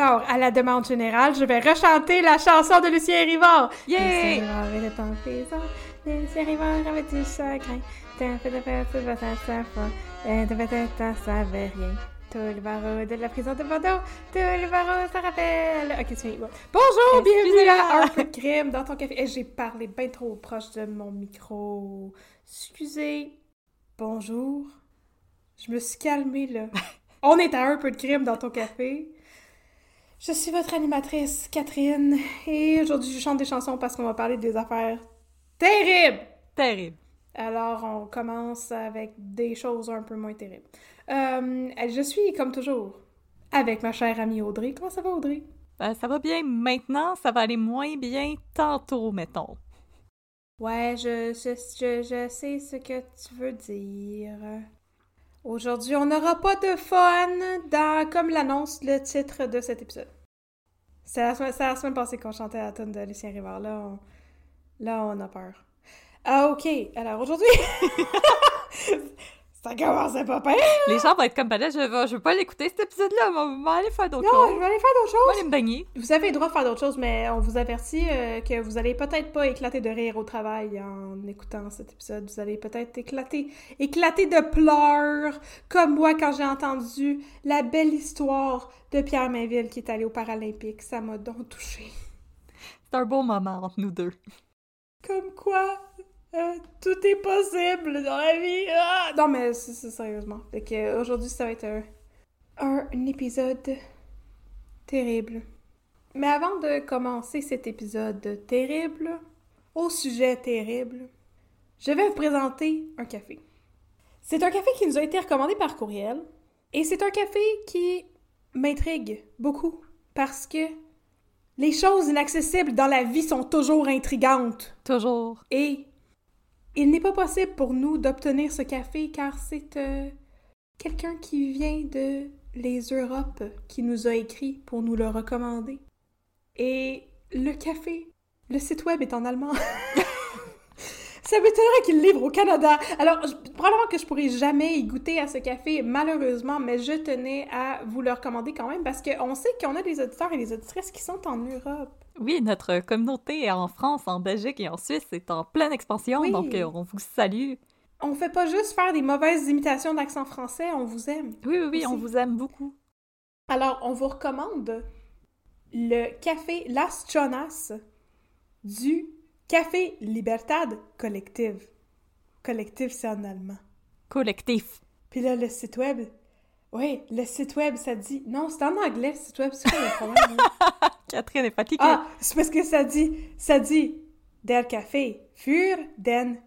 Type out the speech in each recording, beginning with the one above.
Alors, à la demande générale, je vais rechanter la chanson de Lucien Rivard. Yeah! Lucien Rivard avait du chagrin. Tout fin. Et de la prison de Bordeaux. Tous les barreaux se rappellent. Ok, c'est. Bon. Bonjour, bienvenue à Un peu de crime dans ton café. J'ai parlé bien trop proche de mon micro. Excusez. Bonjour. Je me suis calmée, là. On est à Un peu de crime dans ton café. Je suis votre animatrice, Catherine, et aujourd'hui je chante des chansons parce qu'on va parler des affaires terribles. Terrible. Alors on commence avec des choses un peu moins terribles. Euh, je suis, comme toujours, avec ma chère amie Audrey. Comment ça va, Audrey? Ben, ça va bien maintenant, ça va aller moins bien tantôt, mettons. Ouais, je, je, je, je sais ce que tu veux dire. Aujourd'hui, on n'aura pas de fun dans, comme l'annonce le titre de cet épisode. C'est la, semaine- passée qu'on chantait la tonne de Lucien Rivard. Là, on, là, on a peur. Ah, ok. Alors, aujourd'hui... ça commençait pas pire. Les gens vont être comme, ben là, je vais, je veux pas l'écouter cet épisode-là, on va aller faire d'autres Non, je choses. vais aller faire d'autres On va choses. aller me baigner. Vous avez le droit de faire d'autres choses, mais on vous avertit euh, que vous allez peut-être pas éclater de rire au travail en écoutant cet épisode. Vous allez peut-être éclater, éclater de pleurs, comme moi quand j'ai entendu la belle histoire de Pierre Mainville qui est allé aux Paralympiques. Ça m'a donc touchée. C'est un beau moment entre nous deux. Comme quoi, euh, tout est possible dans la vie. Ah! Non, mais c'est sérieusement. Euh, aujourd'hui, ça va être un, un épisode terrible. Mais avant de commencer cet épisode terrible, au sujet terrible, je vais vous présenter un café. C'est un café qui nous a été recommandé par courriel. Et c'est un café qui m'intrigue beaucoup parce que les choses inaccessibles dans la vie sont toujours intrigantes. Toujours. Et il n'est pas possible pour nous d'obtenir ce café car c'est euh, quelqu'un qui vient de les Europes qui nous a écrit pour nous le recommander. Et le café, le site web est en allemand. Ça m'étonnerait qu'il livre au Canada. Alors, je- probablement que je pourrai jamais y goûter à ce café, malheureusement, mais je tenais à vous le recommander quand même parce qu'on sait qu'on a des auditeurs et des auditrices qui sont en Europe. Oui, notre communauté en France, en Belgique et en Suisse est en pleine expansion, Oui. donc euh, on vous salue. On fait pas juste faire des mauvaises imitations d'accent français, on vous aime. Oui, oui, oui, on vous aime beaucoup. Alors, on vous recommande le café Las Jonas du Café Libertad Collective. Collective, c'est en allemand. Collectif. Puis là, le site web, oui, le site web, ça dit... Non, c'est en anglais, le site web, c'est quoi le problème? Catherine est fatiguée. ah, c'est parce que ça dit... Ça dit... Der Café für den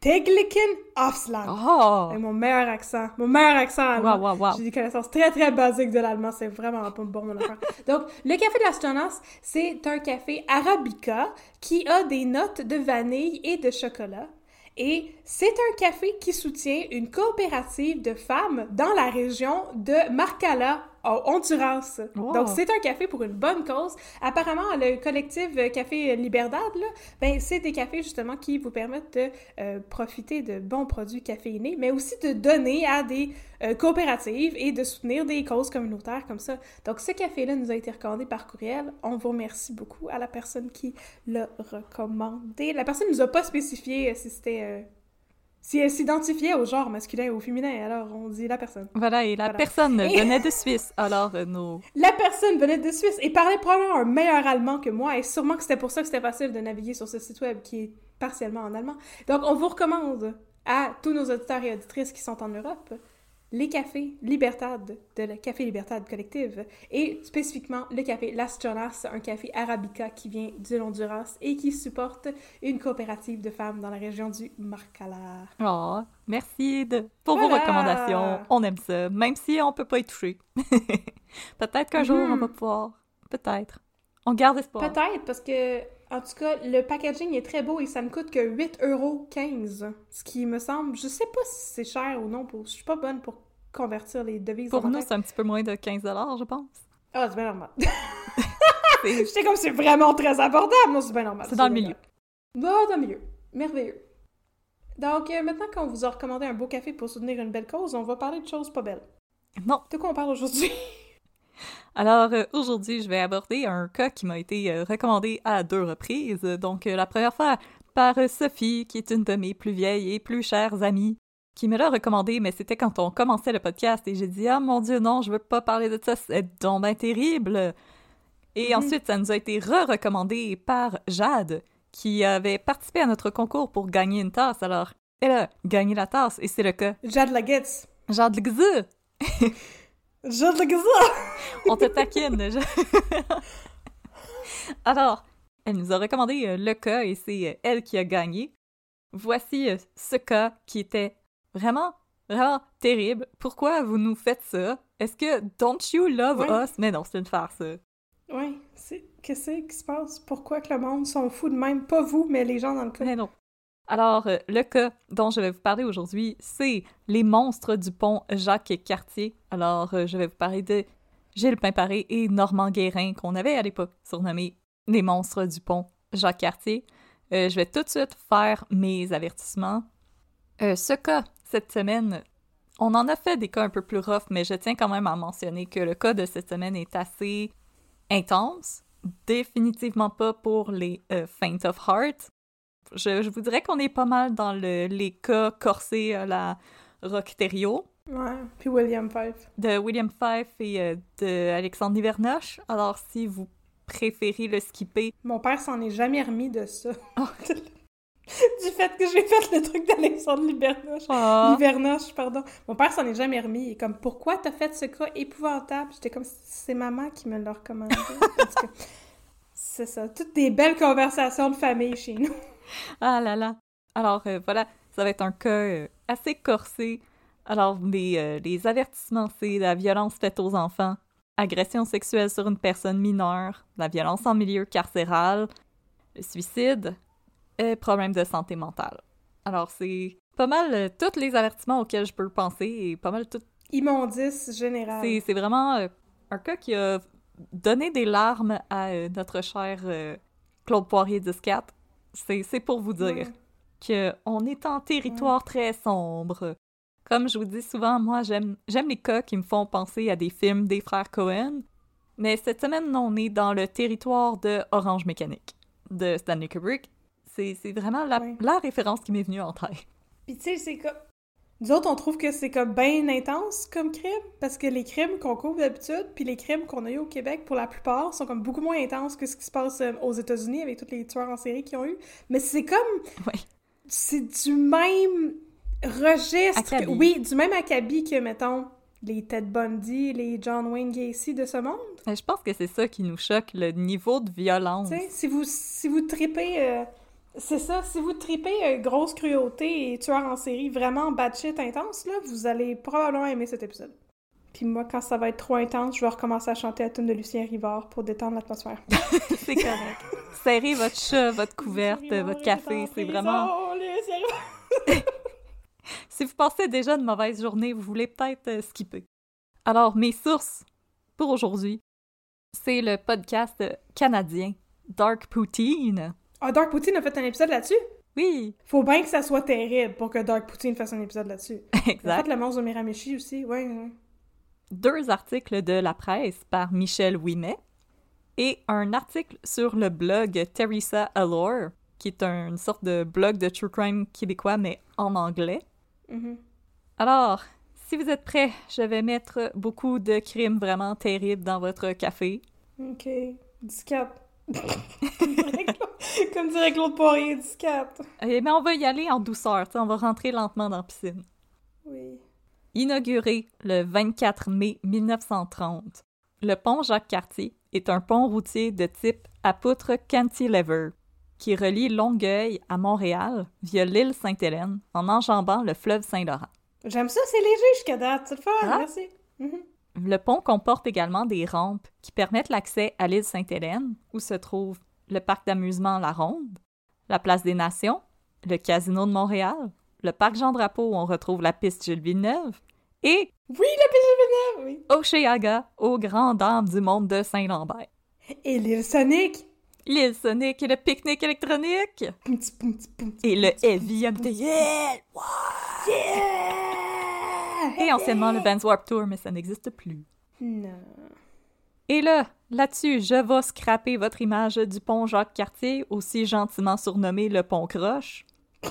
Täglichen Aufschlag. Oh! Avec mon meilleur accent. Mon meilleur accent allemand. Wow, wow, wow. J'ai des connaissances très, très basiques de l'allemand. C'est vraiment pas bon, mon affaire. Donc, le café de la Stonas, c'est un café arabica qui a des notes de vanille et de chocolat. Et c'est un café qui soutient une coopérative de femmes dans la région de Marcala, au Honduras. Wow. Donc, c'est un café pour une bonne cause. Apparemment, le collectif euh, Café Liberdad, là, ben, c'est des cafés justement qui vous permettent de euh, profiter de bons produits caféinés, mais aussi de donner à des euh, coopératives et de soutenir des causes communautaires comme ça. Donc, ce café-là nous a été recommandé par courriel. On vous remercie beaucoup à la personne qui l'a recommandé. La personne nous a pas spécifié si c'était... si elle s'identifiait au genre masculin ou au féminin, alors on dit la personne. Voilà, et la Voilà. personne Et- venait de Suisse, alors euh, nos... La personne venait de Suisse et parlait probablement un meilleur allemand que moi, et sûrement que c'était pour ça que c'était facile de naviguer sur ce site web qui est partiellement en allemand. Donc, on vous recommande à tous nos auditeurs et auditrices qui sont en Europe les cafés Libertad de le Café Libertad Collective et spécifiquement le café Las Jonas, un café arabica qui vient du Honduras et qui supporte une coopérative de femmes dans la région du Marcala. Oh, merci de... pour vos recommandations. On aime ça, même si on peut pas y toucher. Peut-être qu'un jour, on Mhm. va pouvoir. Peut-être. On garde espoir. Peut-être, parce que, en tout cas, le packaging est très beau et ça ne coûte que 8,15€. Ce qui me semble, je sais pas si c'est cher ou non, pour, je suis pas bonne pour convertir les devises. Pour nous, c'est un petit peu moins de 15 je pense. Ah, c'est bien normal. J'étais comme, c'est vraiment très abordable. Non, c'est bien normal. C'est dans le milieu. Non, dans le milieu. Merveilleux. Donc, euh, maintenant qu'on vous a recommandé un beau café pour soutenir une belle cause, on va parler de choses pas belles. Non. De quoi on parle aujourd'hui? Alors, euh, aujourd'hui, je vais aborder un cas qui m'a été euh, recommandé à deux reprises. Donc, euh, la première fois par Sophie, qui est une de mes plus vieilles et plus chères amies, qui me l'a recommandé, mais c'était quand on commençait le podcast et j'ai dit « Ah, mon Dieu, non, je veux pas parler de ça, c'est donc ben terrible! » Et Mhm. ensuite, ça nous a été re-recommandé par Jade, qui avait participé à notre concours pour gagner une tasse. Alors, elle a gagné la tasse, et c'est le cas. Jade Lagetz. Jade Gzu! Jade Lagetz! On te taquine. je- Alors, elle nous a recommandé euh, le cas et c'est euh, elle qui a gagné. Voici euh, ce cas qui était vraiment, vraiment terrible. Pourquoi vous nous faites ça? Est-ce que Don't You Love. Us? Mais non, c'est une farce. ça. Oui, c'est... Qu'est-ce qui se passe? Pourquoi que le monde sont fous de même? Pas vous, mais les gens dans le cas. Mais non. Alors, euh, le cas dont je vais vous parler aujourd'hui, c'est les monstres du pont Jacques-Cartier. Alors, euh, je vais vous parler de Gilles Pimparé et Normand Guérin, qu'on avait à l'époque surnommés les monstres du pont Jacques-Cartier. Euh, je vais tout de suite faire mes avertissements. Ce cas, cette semaine, on en a fait des cas un peu plus rough, mais je tiens quand même à mentionner que le cas de cette semaine est assez intense. Définitivement pas pour les faint of heart. Je, je vous dirais qu'on est pas mal dans le- les cas corsés à la Rockterio Ouais, puis William Fife. de William Fife et euh, de Alexandre Nivernoche. Alors, si vous préférez le skipper, Mon père s'en est jamais remis de ça. Oh. du fait que j'ai fait le truc d'Alexandre Libernoche. Ah. Libernoche, pardon. Mon père s'en est jamais remis. Il est comme, pourquoi t'as fait ce cas épouvantable? J'étais comme, c'est maman qui me l'a recommandé. C'est ça. Toutes des belles conversations de famille chez nous. Ah là là. Alors euh, voilà, ça va être un cas euh, assez corsé. Alors les, euh, les avertissements, c'est la violence faite aux enfants, agression sexuelle sur une personne mineure, la violence en milieu carcéral, le suicide, et problème de santé mentale. Alors c'est pas mal tous les avertissements auxquels je peux penser et pas mal tout. Immondice générale. C'est vraiment un cas qui a donné des larmes à euh, notre cher euh, Claude Poirier 14. C'est pour vous dire Ouais. qu'on est en territoire très sombre. Comme je vous dis souvent, moi, j'aime les cas qui me font penser à des films des frères Cohen. Mais cette semaine, on est dans le territoire de Orange Mécanique de Stanley Kubrick. C'est c'est vraiment la, Ouais. la référence qui m'est venue en tête. Puis tu sais, c'est comme... Nous autres, on trouve que c'est comme bien intense comme crime, parce que les crimes qu'on couvre d'habitude, puis les crimes qu'on a eu au Québec, pour la plupart, sont comme beaucoup moins intenses que ce qui se passe euh, aux États-Unis avec tous les tueurs en série qu'ils ont eu. Mais c'est comme... Ouais. C'est du même registre. oui, du même acabit que, mettons, les Ted Bundy, les John Wayne Gacy de ce monde. Mais je pense que c'est ça qui nous choque, le niveau de violence. Si vous, si vous tripez euh, C'est ça, si vous tripez euh, grosse cruauté et tueur en série vraiment bad shit intense, là, vous allez probablement aimer cet épisode. Puis moi, quand ça va être trop intense, je vais recommencer à chanter la tune de Lucien Rivard pour détendre l'atmosphère. c'est correct. Serrez votre chat, votre couverte, votre café, c'est vraiment... Si vous passez déjà une mauvaise journée, vous voulez peut-être euh, skipper. Alors, mes sources pour aujourd'hui, c'est le podcast canadien Dark Poutine. Ah, Dark Poutine a fait un épisode là-dessus? Oui! Faut bien que ça soit terrible pour que Dark Poutine fasse un épisode là-dessus. Exact. fait le monstre de Miramichi aussi, ouais. ouais. Deux articles de la presse par Michel Ouimet et un article sur le blog Teresa Allure, qui est un- une sorte de blog de true crime québécois, mais en anglais. Mhm. Alors, si vous êtes prêts, je vais mettre beaucoup de crimes vraiment terribles dans votre café. Ok. 14. Comme, dirait Claude- Poirier, 14. Eh bien, on va y aller en douceur, on va rentrer lentement dans la piscine. Oui. Inauguré le 24 mai 1930, le pont Jacques-Cartier est un pont routier de type à poutre cantilever qui relie Longueuil à Montréal via l'île Sainte-Hélène en enjambant le fleuve Saint-Laurent. J'aime ça, c'est léger jusqu'à date. C'est le fun, Ah. merci. Mhm. Le pont comporte également des rampes qui permettent l'accès à l'île Sainte-Hélène, où se trouve le parc d'amusement La Ronde, la place des Nations, le casino de Montréal, le parc Jean-Drapeau où on retrouve la piste Gilles Villeneuve, et Oui, la PG Villeneuve, Oceaga aux grandes dames du monde de Saint-Lambert. oui. Et l'île Sonic. L'île Sonic et le pique-nique électronique, Poum, poum, poum, et le Heavy MTL, Yeah! Et anciennement le Vans Warped Tour, mais ça n'existe plus. Non. Et là, là-dessus, je vais scraper votre image du pont Jacques-Cartier, aussi gentiment surnommé le pont Croche.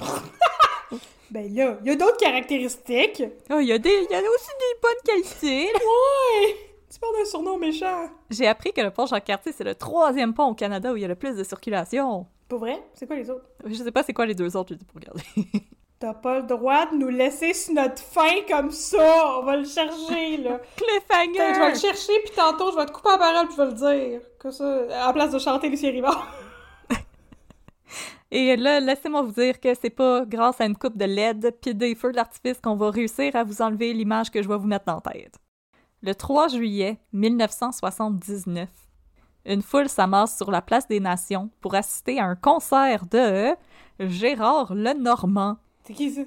Ben là, il y a d'autres caractéristiques. Oh, il y, a des- y a aussi des bonnes qualités. Ouais! Tu parles d'un surnom méchant. J'ai appris que le pont Jacques-Cartier, c'est le troisième pont au Canada où il y a le plus de circulation. Pour vrai? C'est quoi les autres? Je sais pas c'est quoi les deux autres, je dis pour regarder. T'as pas le droit de nous laisser sur notre faim comme ça. On va le chercher, là. Que je vais Cliffhanger! le chercher, puis tantôt, je vais te couper la parole, puis je vais le dire. Comme ça, en place de chanter Lucien Rivard. Et là, laissez-moi vous dire que c'est pas grâce à une coupe de LED puis des feux d'artifice qu'on va réussir à vous enlever l'image que je vais vous mettre en tête. Le 3 juillet 1979, une foule s'amasse sur la place des Nations pour assister à un concert de Gérard Lenormand, C'est qui ça?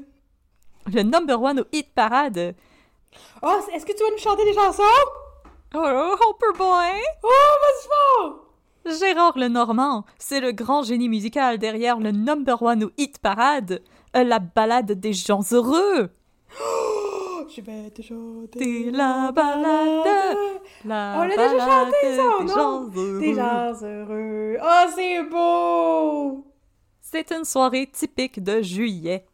le number one au hit parade. Oh, est-ce que tu vas nous chanter des chansons? Oh, Hopper Boy! Oh, vas-y! Gérard Lenormand, c'est le grand génie musical derrière le number one au hit parade, euh, la balade des gens heureux. Oh, je vais te chanter la balade, la On l'a déjà chanté, ça, des non? gens heureux. Des gens heureux. Oh, c'est beau! C'est une soirée typique de juillet.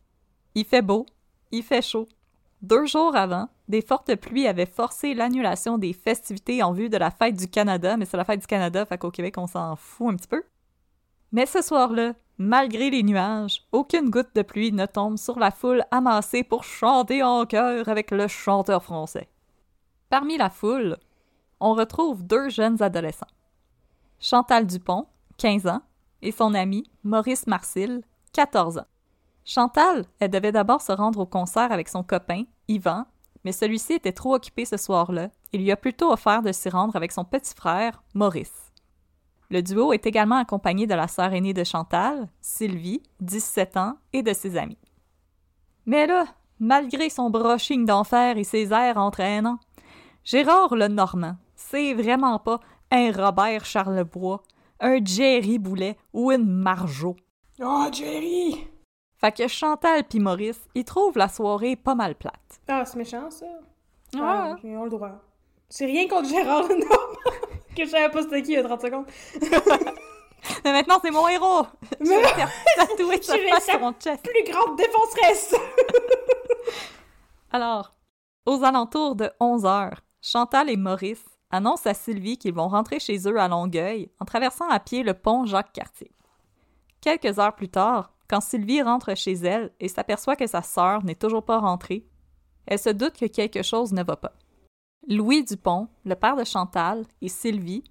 Il fait beau, il fait chaud. Deux jours avant, des fortes pluies avaient forcé l'annulation des festivités en vue de la fête du Canada, mais c'est la fête du Canada, fait qu'au Québec, on s'en fout un petit peu. Mais ce soir-là, malgré les nuages, aucune goutte de pluie ne tombe sur la foule amassée pour chanter en chœur avec le chanteur français. Parmi la foule, on retrouve deux jeunes adolescents. Chantal Dupont, 15 ans, et son ami Maurice Marcil, 14 ans. Chantal, elle devait d'abord se rendre au concert avec son copain, Yvan, mais celui-ci était trop occupé ce soir-là et lui a plutôt offert de s'y rendre avec son petit frère, Maurice. Le duo est également accompagné de la sœur aînée de Chantal, Sylvie, 17 ans, et de ses amis. Mais là, malgré son brushing d'enfer et ses airs entraînants, Gérard le Normand, c'est vraiment pas un Robert Charlebois, un Jerry Boulet ou une Marjo. Oh, Jerry! Fait que Chantal pis Maurice, ils trouvent la soirée pas mal plate. Ah, c'est méchant, ça. Ouais. Ah, ils ont le droit. C'est rien contre Gérard Lenormand, que je savais pas c'était qui il y a 30 secondes. Mais maintenant, c'est mon héros! Je Mais vais faire tatouer sa Je face sur mon chest. plus grande défonceresse! Alors, aux alentours de 11 heures, Chantal et Maurice annoncent à Sylvie qu'ils vont rentrer chez eux à Longueuil en traversant à pied le pont Jacques-Cartier. Quelques heures plus tard, quand Sylvie rentre chez elle et s'aperçoit que sa sœur n'est toujours pas rentrée, elle se doute que quelque chose ne va pas. Louis Dupont, le père de Chantal, et Sylvie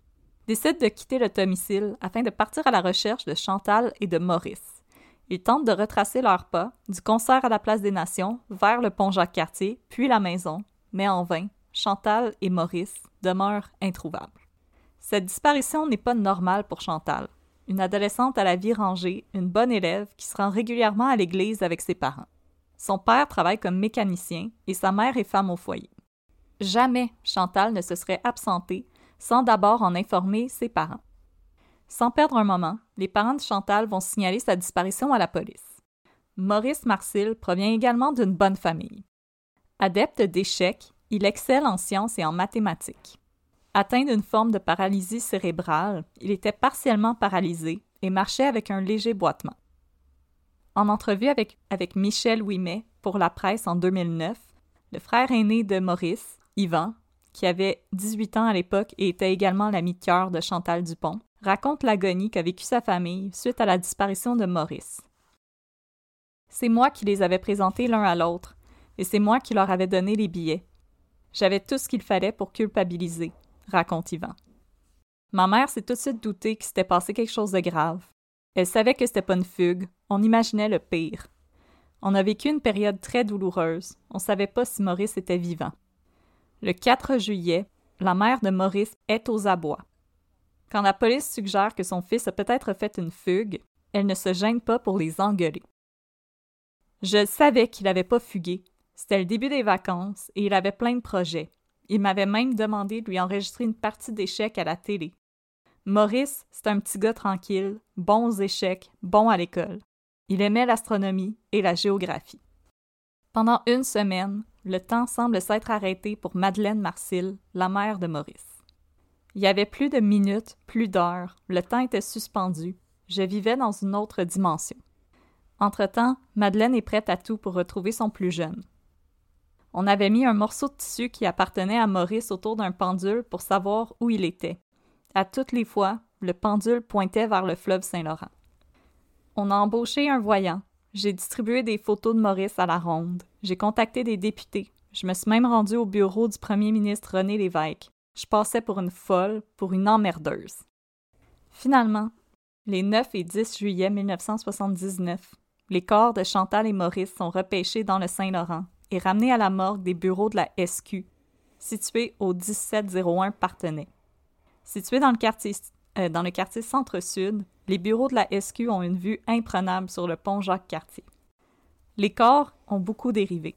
décident de quitter le domicile afin de partir à la recherche de Chantal et de Maurice. Ils tentent de retracer leurs pas, du concert à la place des Nations, vers le pont Jacques-Cartier, puis la maison, mais en vain, Chantal et Maurice demeurent introuvables. Cette disparition n'est pas normale pour Chantal, une adolescente à la vie rangée, une bonne élève qui se rend régulièrement à l'église avec ses parents. Son père travaille comme mécanicien et sa mère est femme au foyer. Jamais Chantal ne se serait absentée sans d'abord en informer ses parents. Sans perdre un moment, les parents de Chantal vont signaler sa disparition à la police. Maurice Marcil provient également d'une bonne famille. Adepte d'échecs, il excelle en sciences et en mathématiques. Atteint d'une forme de paralysie cérébrale, il était partiellement paralysé et marchait avec un léger boitement. En entrevue avec, Michel Ouimet pour la presse en 2009, le frère aîné de Maurice, Yvan, qui avait 18 ans à l'époque et était également l'ami de cœur de Chantal Dupont, raconte l'agonie qu'a vécue sa famille suite à la disparition de Maurice. C'est moi qui les avais présentés l'un à l'autre, et c'est moi qui leur avais donné les billets. J'avais tout ce qu'il fallait pour culpabiliser, raconte Yvan. Ma mère s'est tout de suite doutée qu'il s'était passé quelque chose de grave. Elle savait que c'était pas une fugue, on imaginait le pire. On a vécu une période très douloureuse, on savait pas si Maurice était vivant. Le 4 juillet, la mère de Maurice est aux abois. Quand la police suggère que son fils a peut-être fait une fugue, elle ne se gêne pas pour les engueuler. Je savais qu'il n'avait pas fugué. C'était le début des vacances et il avait plein de projets. Il m'avait même demandé de lui enregistrer une partie d'échecs à la télé. Maurice, c'est un petit gars tranquille, bon aux échecs, bon à l'école. Il aimait l'astronomie et la géographie. Pendant une semaine, le temps semble s'être arrêté pour Madeleine Marcil, la mère de Maurice. Il y avait plus de minutes, plus d'heures, le temps était suspendu, je vivais dans une autre dimension. Entre-temps, Madeleine est prête à tout pour retrouver son plus jeune. On avait mis un morceau de tissu qui appartenait à Maurice autour d'un pendule pour savoir où il était. À toutes les fois, le pendule pointait vers le fleuve Saint-Laurent. On a embauché un voyant, j'ai distribué des photos de Maurice à la ronde. J'ai contacté des députés. Je me suis même rendue au bureau du premier ministre René Lévesque. Je passais pour une folle, pour une emmerdeuse. Finalement, les 9 et 10 juillet 1979, les corps de Chantal et Maurice sont repêchés dans le Saint-Laurent et ramenés à la morgue des bureaux de la SQ, située au 1701 Partenay. Situé dans le quartier, euh, quartier centre-sud, les bureaux de la SQ ont une vue imprenable sur le pont Jacques-Cartier. Les corps ont beaucoup dérivé.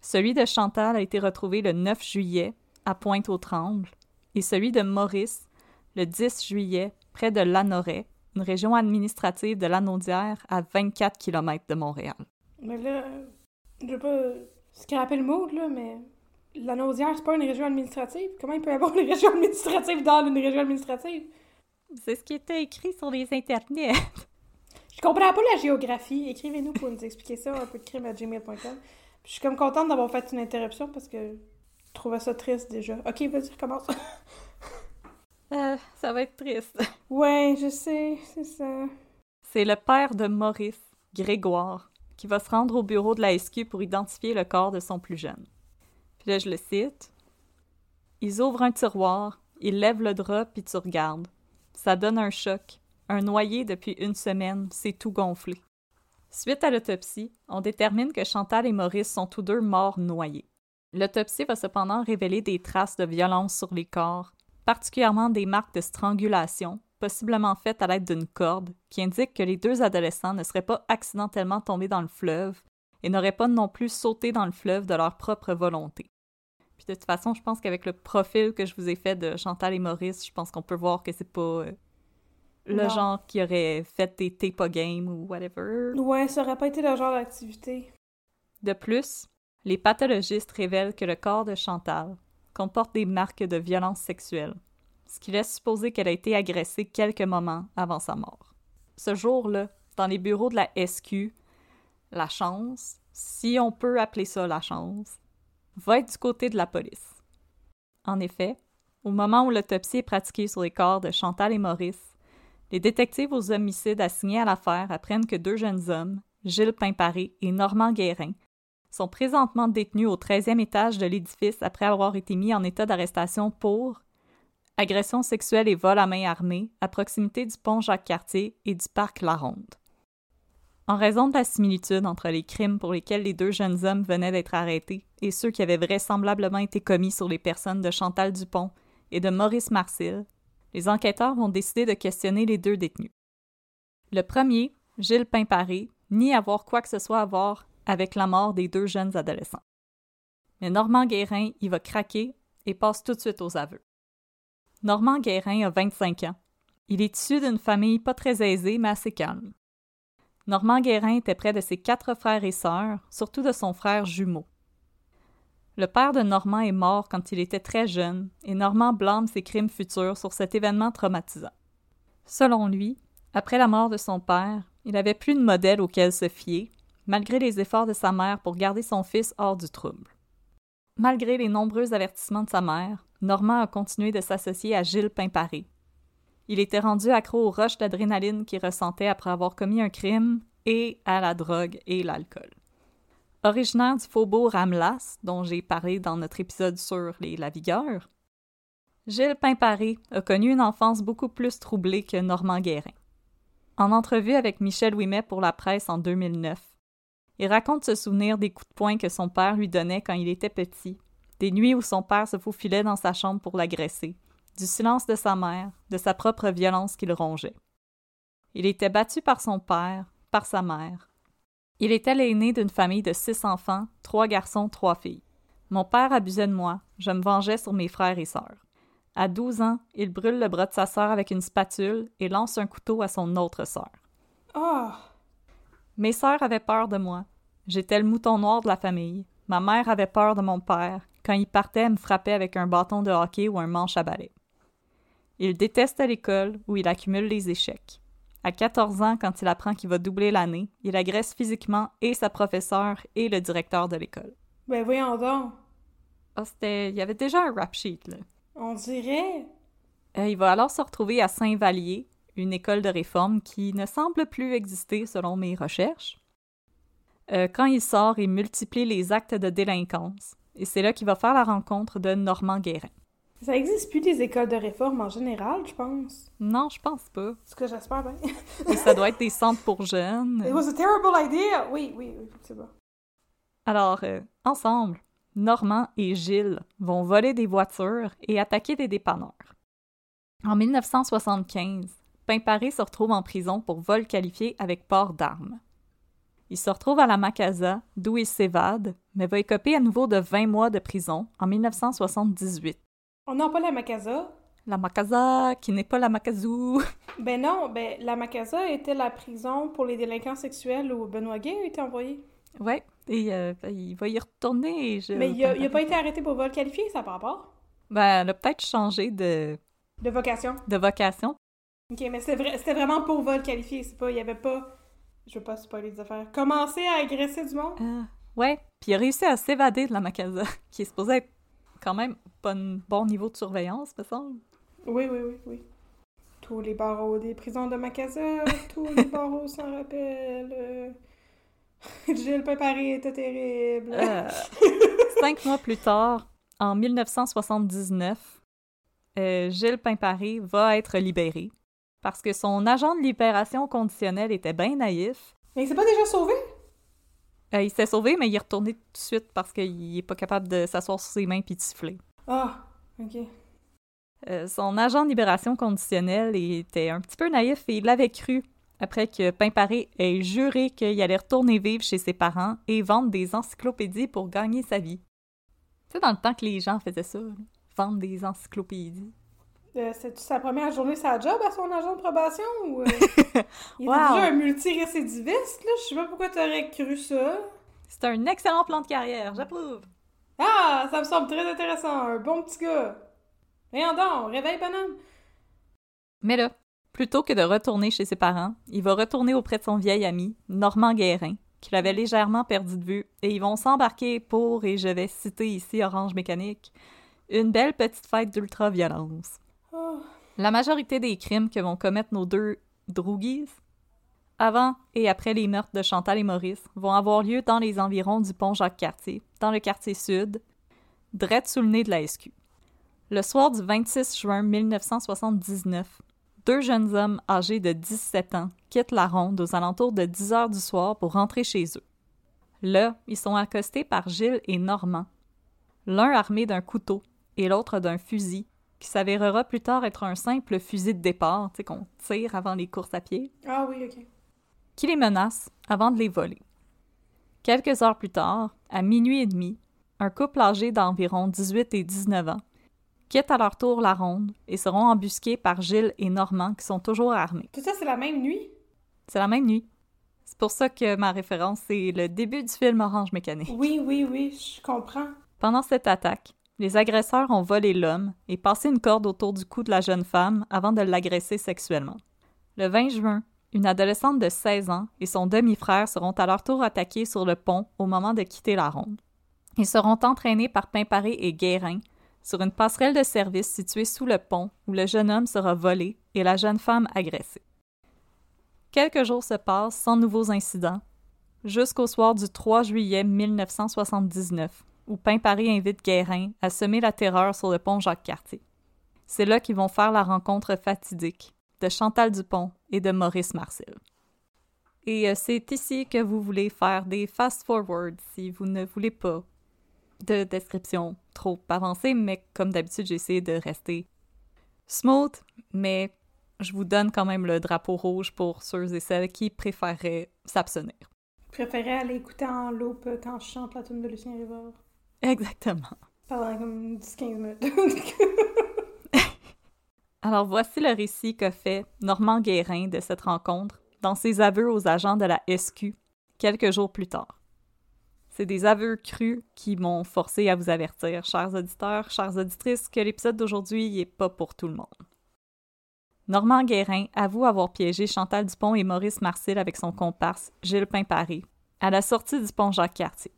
Celui de Chantal a été retrouvé le 9 juillet à Pointe-aux-Trembles et celui de Maurice le 10 juillet près de Lanoret, une région administrative de l'Anaudière à 24 km de Montréal. Mais là, je veux pas scraper le mot, là, mais l'Anaudière, c'est pas une région administrative. Comment il peut y avoir une région administrative dans une région administrative? C'est ce qui était écrit sur les internets. Je comprends pas la géographie. Écrivez-nous pour nous expliquer ça, un peu de crime à gmail.com. Je suis comme contente d'avoir fait une interruption parce que je trouvais ça triste déjà. Ok, vas-y, recommence. Euh, ça va être triste. ouais, je sais, c'est ça. C'est le père de Maurice, Grégoire, qui va se rendre au bureau de la SQ pour identifier le corps de son plus jeune. Puis là, je le cite. Ils ouvrent un tiroir, ils lèvent le drap, puis tu regardes. Ça donne un choc. Un noyé depuis une semaine, c'est tout gonflé. Suite à l'autopsie, on détermine que Chantal et Maurice sont tous deux morts noyés. L'autopsie va cependant révéler des traces de violence sur les corps, particulièrement des marques de strangulation, possiblement faites à l'aide d'une corde, qui indiquent que les deux adolescents ne seraient pas accidentellement tombés dans le fleuve et n'auraient pas non plus sauté dans le fleuve de leur propre volonté. Puis de toute façon, je pense qu'avec le profil que je vous ai fait de Chantal et Maurice, je pense qu'on peut voir que c'est pas euh, le Non. genre qui aurait fait des tape game ou whatever. Ouais, ça aurait pas été le genre d'activité. De plus, les pathologistes révèlent que le corps de Chantal comporte des marques de violence sexuelle, ce qui laisse supposer qu'elle a été agressée quelques moments avant sa mort. Ce jour-là, dans les bureaux de la SQ, la chance, si on peut appeler ça la chance, va être du côté de la police. En effet, au moment où l'autopsie est pratiquée sur les corps de Chantal et Maurice, les détectives aux homicides assignés à l'affaire apprennent que deux jeunes hommes, Gilles Pimparé et Normand Guérin, sont présentement détenus au 13e étage de l'édifice après avoir été mis en état d'arrestation pour agression sexuelle et vol à main armée à proximité du pont Jacques-Cartier et du parc La Ronde. En raison de la similitude entre les crimes pour lesquels les deux jeunes hommes venaient d'être arrêtés et ceux qui avaient vraisemblablement été commis sur les personnes de Chantal Dupont et de Maurice Marcil, les enquêteurs vont décider de questionner les deux détenus. Le premier, Gilles Pimparé, nie avoir quoi que ce soit à voir avec la mort des deux jeunes adolescents. Mais Normand Guérin y va craquer et passe tout de suite aux aveux. Normand Guérin a 25 ans. Il est issu d'une famille pas très aisée mais assez calme. Normand Guérin était près de ses quatre frères et sœurs, surtout de son frère jumeau. Le père de Normand est mort quand il était très jeune, et Normand blâme ses crimes futurs sur cet événement traumatisant. Selon lui, après la mort de son père, il n'avait plus de modèle auquel se fier, malgré les efforts de sa mère pour garder son fils hors du trouble. Malgré les nombreux avertissements de sa mère, Normand a continué de s'associer à Gilles Pimparé. Il était rendu accro aux rushs d'adrénaline qu'il ressentait après avoir commis un crime et à la drogue et l'alcool. Originaire du faubourg Ramlas, dont j'ai parlé dans notre épisode sur les Lavigueurs, Gilles Pimparé a connu une enfance beaucoup plus troublée que Normand Guérin. En entrevue avec Michel Ouimet pour la presse en 2009, il raconte se souvenir des coups de poing que son père lui donnait quand il était petit, des nuits où son père se faufilait dans sa chambre pour l'agresser, du silence de sa mère, de sa propre violence qui le rongeait. Il était battu par son père, par sa mère, il était l'aîné d'une famille de six enfants, trois garçons, trois filles. Mon père abusait de moi, je me vengeais sur mes frères et sœurs. À douze ans, il brûle le bras de sa sœur avec une spatule et lance un couteau à son autre sœur. Oh! Mes sœurs avaient peur de moi. J'étais le mouton noir de la famille. Ma mère avait peur de mon père. Quand il partait, elle me frappait avec un bâton de hockey ou un manche à balai. Il déteste l'école où il accumule les échecs. À 14 ans, quand il apprend qu'il va doubler l'année, il agresse physiquement et sa professeure et le directeur de l'école. Ben voyons donc. Ah, c'était... Il y avait déjà un rap sheet, là. On dirait. Euh, il va alors se retrouver à Saint-Vallier, une école de réforme qui ne semble plus exister selon mes recherches. Euh, quand il sort, il multiplie les actes de délinquance, et c'est là qu'il va faire la rencontre de Normand Guérin. Ça existe plus des écoles de réforme en général, je pense. Non, je pense pas. Ce que j'espère bien. Et ça doit être des centres pour jeunes. It was a terrible idea! Oui, oui, oui, c'est bon. Alors, euh, ensemble, Normand et Gilles vont voler des voitures et attaquer des dépanneurs. En 1975, Pimparé se retrouve en prison pour vol qualifié avec port d'armes. Il se retrouve à la Macasa, d'où il s'évade, mais va écoper à nouveau de 20 mois de prison en 1978. On n'a pas la Macasa? La Macasa, qui n'est pas la Macazou. Ben non, ben la Macasa était la prison pour les délinquants sexuels où Benoît Gay a été envoyé. Ouais, et euh, il va y retourner. Je... Mais il a, il a pas été arrêté pour vol qualifié, ça par rapport? Ben, elle a peut-être changé de, De vocation. de vocation. Ok, mais c'était vrai, c'était vraiment pour vol qualifié, c'est pas, il y avait pas, je veux pas spoiler des affaires. Commencer à agresser du monde? Ah, ouais, puis il a réussi à s'évader de la Macasa, qui est supposée être quand même pas un bon niveau de surveillance, me semble. Oui, oui, oui, oui. Tous les barreaux des prisons de Macasa, tous les barreaux s'en rappellent. euh. Gilles Pimparé était terrible. Euh, cinq mois plus tard, en 1979, euh, Gilles Pimparé va être libéré parce que son agent de libération conditionnelle était bien naïf. Mais il s'est pas déjà sauvé? Euh, il s'est sauvé, mais il est retourné tout de suite parce qu'il est pas capable de s'asseoir sur ses mains puis de siffler. Ah, ok. Euh, son agent de libération conditionnelle était un petit peu naïf et il l'avait cru après que Pimparé ait juré qu'il allait retourner vivre chez ses parents et vendre des encyclopédies pour gagner sa vie. Tu sais, dans le temps que les gens faisaient ça, là, vendre des encyclopédies. Euh, C'est-tu sa première journée sa job à son agent de probation ou. euh, il était Wow. déjà un multirécidiviste, là? Je sais pas pourquoi t'aurais cru ça. C'est un excellent plan de carrière, j'approuve. Ah, ça me semble très intéressant. Un bon petit gars. Rien donc, réveille bonhomme. Mais là, plutôt que de retourner chez ses parents, il va retourner auprès de son vieil ami, Normand Guérin, qu'il avait légèrement perdu de vue, et ils vont s'embarquer pour, et je vais citer ici Orange Mécanique, une belle petite fête d'ultra-violence. La majorité des crimes que vont commettre nos deux droogies, avant et après les meurtres de Chantal et Maurice, vont avoir lieu dans les environs du pont Jacques-Cartier, dans le quartier sud, drette sous le nez de la SQ. Le soir du 26 juin 1979, deux jeunes hommes âgés de 17 ans quittent la ronde aux alentours de 10 heures du soir pour rentrer chez eux. Là, ils sont accostés par Gilles et Normand, l'un armé d'un couteau et l'autre d'un fusil, qui s'avérera plus tard être un simple fusil de départ, tu sais, qu'on tire avant les courses à pied. Ah oui, ok. Qui les menace avant de les voler. Quelques heures plus tard, à minuit et demi, un couple âgé d'environ 18 et 19 ans quittent à leur tour la ronde et seront embusqués par Gilles et Normand qui sont toujours armés. Tout ça, c'est la même nuit? C'est la même nuit. C'est pour ça que ma référence, c'est le début du film Orange Mécanique. Oui, oui, oui, je comprends. Pendant cette attaque, les agresseurs ont volé l'homme et passé une corde autour du cou de la jeune femme avant de l'agresser sexuellement. Le 20 juin, une adolescente de 16 ans et son demi-frère seront à leur tour attaqués sur le pont au moment de quitter la ronde. Ils seront entraînés par Pimparé et Guérin sur une passerelle de service située sous le pont où le jeune homme sera volé et la jeune femme agressée. Quelques jours se passent sans nouveaux incidents, jusqu'au soir du 3 juillet 1979, où Pimparé invite Guérin à semer la terreur sur le pont Jacques-Cartier. C'est là qu'ils vont faire la rencontre fatidique de Chantal Dupont et de Maurice Marcel. Et euh, c'est ici que vous voulez faire des fast-forward si vous ne voulez pas de description trop avancée, mais comme d'habitude, j'ai essayé de rester smooth, mais je vous donne quand même le drapeau rouge pour ceux et celles qui préféraient s'abstenir. Préférais aller écouter en loop quand je chante la tune de Lucien Rivard. Exactement. Pendant comme 10-15 minutes. Alors voici le récit qu'a fait Normand Guérin de cette rencontre dans ses aveux aux agents de la SQ quelques jours plus tard. C'est des aveux crus qui m'ont forcé à vous avertir, chers auditeurs, chères auditrices, que l'épisode d'aujourd'hui n'est pas pour tout le monde. Normand Guérin avoue avoir piégé Chantal Dupont et Maurice Marcel avec son comparse, Gilles Pimparé, à la sortie du pont Jacques-Cartier.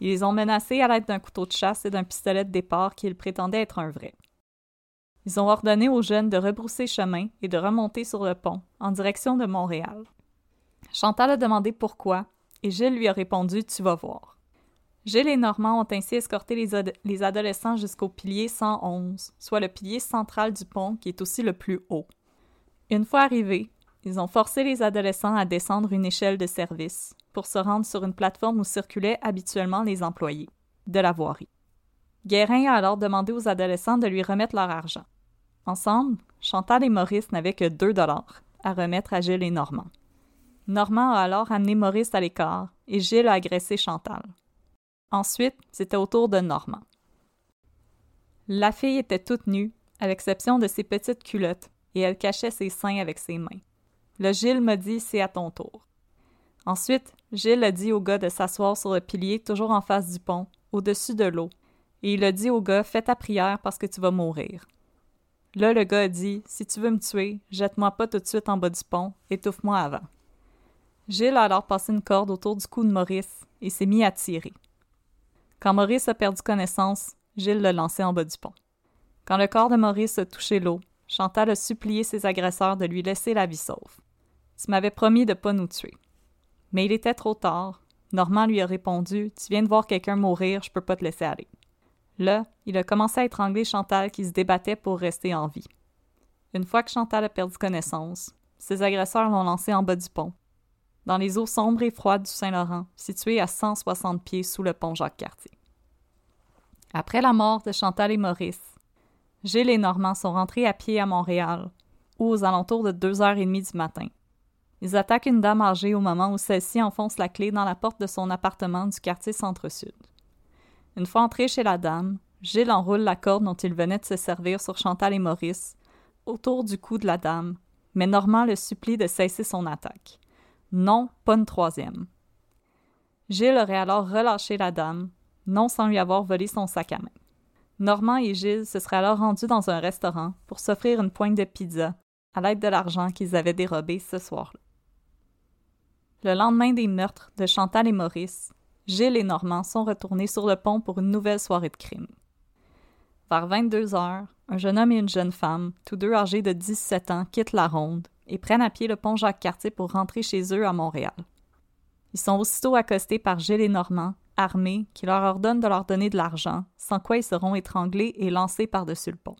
Ils les ont menacés à l'aide d'un couteau de chasse et d'un pistolet de départ qu'ils prétendaient être un vrai. Ils ont ordonné aux jeunes de rebrousser chemin et de remonter sur le pont, en direction de Montréal. Chantal a demandé pourquoi, et Gilles lui a répondu Tu vas voir. Gilles et Normand ont ainsi escorté les, adolescents jusqu'au pilier 111, soit le pilier central du pont qui est aussi le plus haut. Une fois arrivés, ils ont forcé les adolescents à descendre une échelle de service pour se rendre sur une plateforme où circulaient habituellement les employés de la voirie. Guérin a alors demandé aux adolescents de lui remettre leur argent. Ensemble, Chantal et Maurice n'avaient que deux dollars à remettre à Gilles et Normand. Normand a alors amené Maurice à l'écart et Gilles a agressé Chantal. Ensuite, c'était au tour de Normand. La fille était toute nue, à l'exception de ses petites culottes, et elle cachait ses seins avec ses mains. Le Gilles m'a dit C'est à ton tour. Ensuite, Gilles a dit au gars de s'asseoir sur le pilier toujours en face du pont, au-dessus de l'eau, et il a dit au gars Fais ta prière parce que tu vas mourir. Là, le gars a dit Si tu veux me tuer, jette-moi pas tout de suite en bas du pont, étouffe-moi avant. Gilles a alors passé une corde autour du cou de Maurice et s'est mis à tirer. Quand Maurice a perdu connaissance, Gilles l'a lancé en bas du pont. Quand le corps de Maurice a touché l'eau, Chantal a supplié ses agresseurs de lui laisser la vie sauve. Tu promis de pas nous tuer. Mais il était trop tard. Normand lui a répondu Tu viens de voir quelqu'un mourir, je peux pas te laisser aller. Là, il a commencé à étrangler Chantal qui se débattait pour rester en vie. Une fois que Chantal a perdu connaissance, ses agresseurs l'ont lancé en bas du pont dans les eaux sombres et froides du Saint-Laurent, situées à 160 pieds sous le pont Jacques-Cartier. Après la mort de Chantal et Maurice, Gilles et Normand sont rentrés à pied à Montréal, ou aux alentours de 2h30 du matin. Ils attaquent une dame âgée au moment où celle-ci enfonce la clé dans la porte de son appartement du quartier Centre-Sud. Une fois entré chez la dame, Gilles enroule la corde dont il venait de se servir sur Chantal et Maurice autour du cou de la dame, mais Normand le supplie de cesser son attaque. Non, pas une troisième. Gilles aurait alors relâché la dame, non sans lui avoir volé son sac à main. Normand et Gilles se seraient alors rendus dans un restaurant pour s'offrir une poigne de pizza à l'aide de l'argent qu'ils avaient dérobé ce soir-là. Le lendemain des meurtres de Chantal et Maurice, Gilles et Normand sont retournés sur le pont pour une nouvelle soirée de crime. Vers 22 heures, un jeune homme et une jeune femme, tous deux âgés de 17 ans, quittent la ronde et prennent à pied le pont Jacques-Cartier pour rentrer chez eux à Montréal. Ils sont aussitôt accostés par Gilles et Normand, armés, qui leur ordonnent de leur donner de l'argent, sans quoi ils seront étranglés et lancés par-dessus le pont.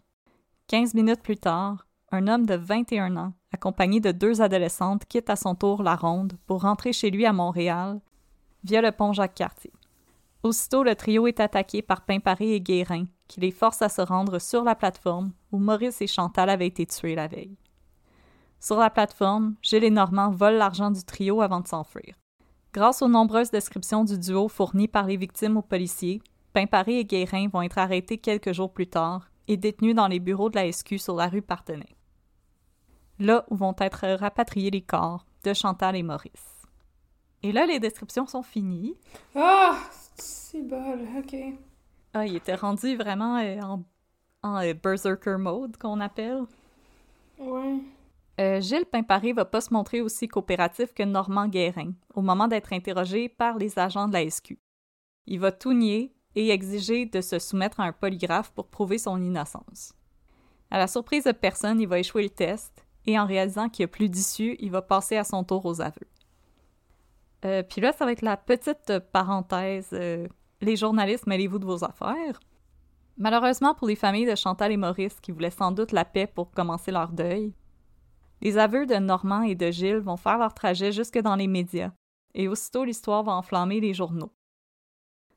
Quinze minutes plus tard, un homme de 21 ans, accompagné de deux adolescentes, quitte à son tour la ronde pour rentrer chez lui à Montréal via le pont Jacques-Cartier. Aussitôt, le trio est attaqué par Pimparé et Guérin, qui les forcent à se rendre sur la plateforme où Maurice et Chantal avaient été tués la veille. Sur la plateforme, Gilles et Normand volent l'argent du trio avant de s'enfuir. Grâce aux nombreuses descriptions du duo fournies par les victimes aux policiers, Pimparé et Guérin vont être arrêtés quelques jours plus tard et détenus dans les bureaux de la SQ sur la rue Partenay. Là où vont être rapatriés les corps de Chantal et Maurice. Et là, les descriptions sont finies. Ah! c'est bol, ok. Ah, il était rendu vraiment euh, en, en euh, berserker mode, qu'on appelle. Ouais. Euh, Gilles Pimparé va pas se montrer aussi coopératif que Normand Guérin au moment d'être interrogé par les agents de la SQ. Il va tout nier et exiger de se soumettre à un polygraphe pour prouver son innocence. À la surprise de personne, il va échouer le test et en réalisant qu'il n'y a plus d'issue, il va passer à son tour aux aveux. Euh, puis là, ça va être la petite parenthèse. euh, les journalistes, mêlez-vous de vos affaires. Malheureusement pour les familles de Chantal et Maurice qui voulaient sans doute la paix pour commencer leur deuil, les aveux de Normand et de Gilles vont faire leur trajet jusque dans les médias, et aussitôt l'histoire va enflammer les journaux.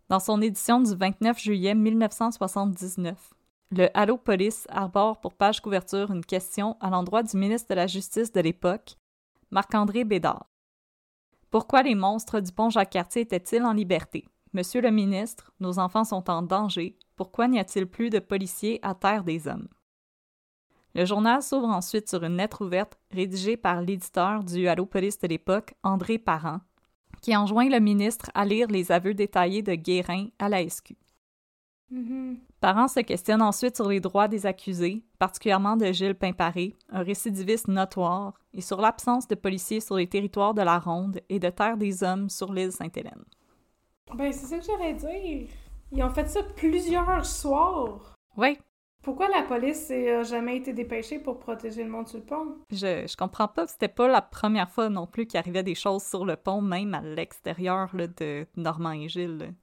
Dans son édition du 29 juillet 1979, le Allo Police arbore pour page couverture une question à l'endroit du ministre de la Justice de l'époque, Marc-André Bédard. Pourquoi les monstres du pont Jacques-Cartier étaient-ils en liberté? Monsieur le ministre, nos enfants sont en danger. Pourquoi n'y a-t-il plus de policiers à terre des hommes? Le journal s'ouvre ensuite sur une lettre ouverte rédigée par l'éditeur du Allo Police de l'époque, André Parent, qui enjoint le ministre à lire les aveux détaillés de Guérin à la SQ. Mhm. Parent se questionne ensuite sur les droits des accusés, particulièrement de Gilles Pimparé, un récidiviste notoire, et sur l'absence de policiers sur les territoires de la Ronde et de Terre des Hommes sur l'île Sainte-Hélène. Ben, c'est ça que j'allais dire. Ils ont fait ça plusieurs soirs. Oui, Pourquoi la police n'a jamais été dépêchée pour protéger le monde sur le pont? je, je comprends pas, c'était pas la première fois non plus qu'il arrivait des choses sur le pont, même à l'extérieur de Normand et Gilles.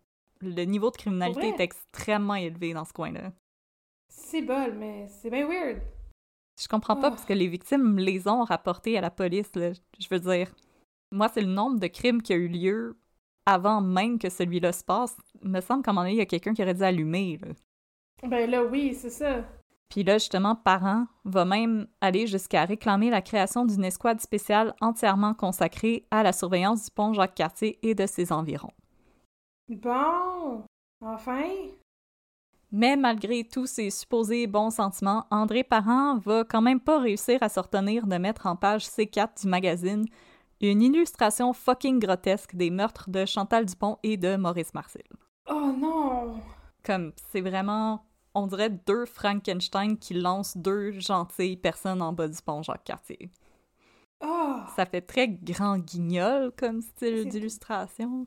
Le niveau de criminalité est extrêmement élevé dans ce coin-là. C'est bol, mais c'est bien weird. Je comprends pas Oh. parce que les victimes les ont rapportés à la police, là. Je veux dire, moi, c'est le nombre de crimes qui a eu lieu avant même que celui-là se passe. Il me semble qu'à un moment donné, il y a quelqu'un qui aurait dû allumer, là. Ben là, oui, c'est ça. Puis là, justement, Parent va même aller jusqu'à réclamer la création d'une escouade spéciale entièrement consacrée à la surveillance du pont Jacques-Cartier et de ses environs. Bon, enfin. Mais malgré tous ses supposés bons sentiments, André Parent va quand même pas réussir à se retenir de mettre en page C4 du magazine une illustration fucking grotesque des meurtres de Chantal Dupont et de Maurice Marcel. Oh non! Comme, c'est vraiment, on dirait deux Frankenstein qui lancent deux gentilles personnes en bas du pont Jacques-Cartier. Oh! Ça fait très grand guignol comme style d'illustration.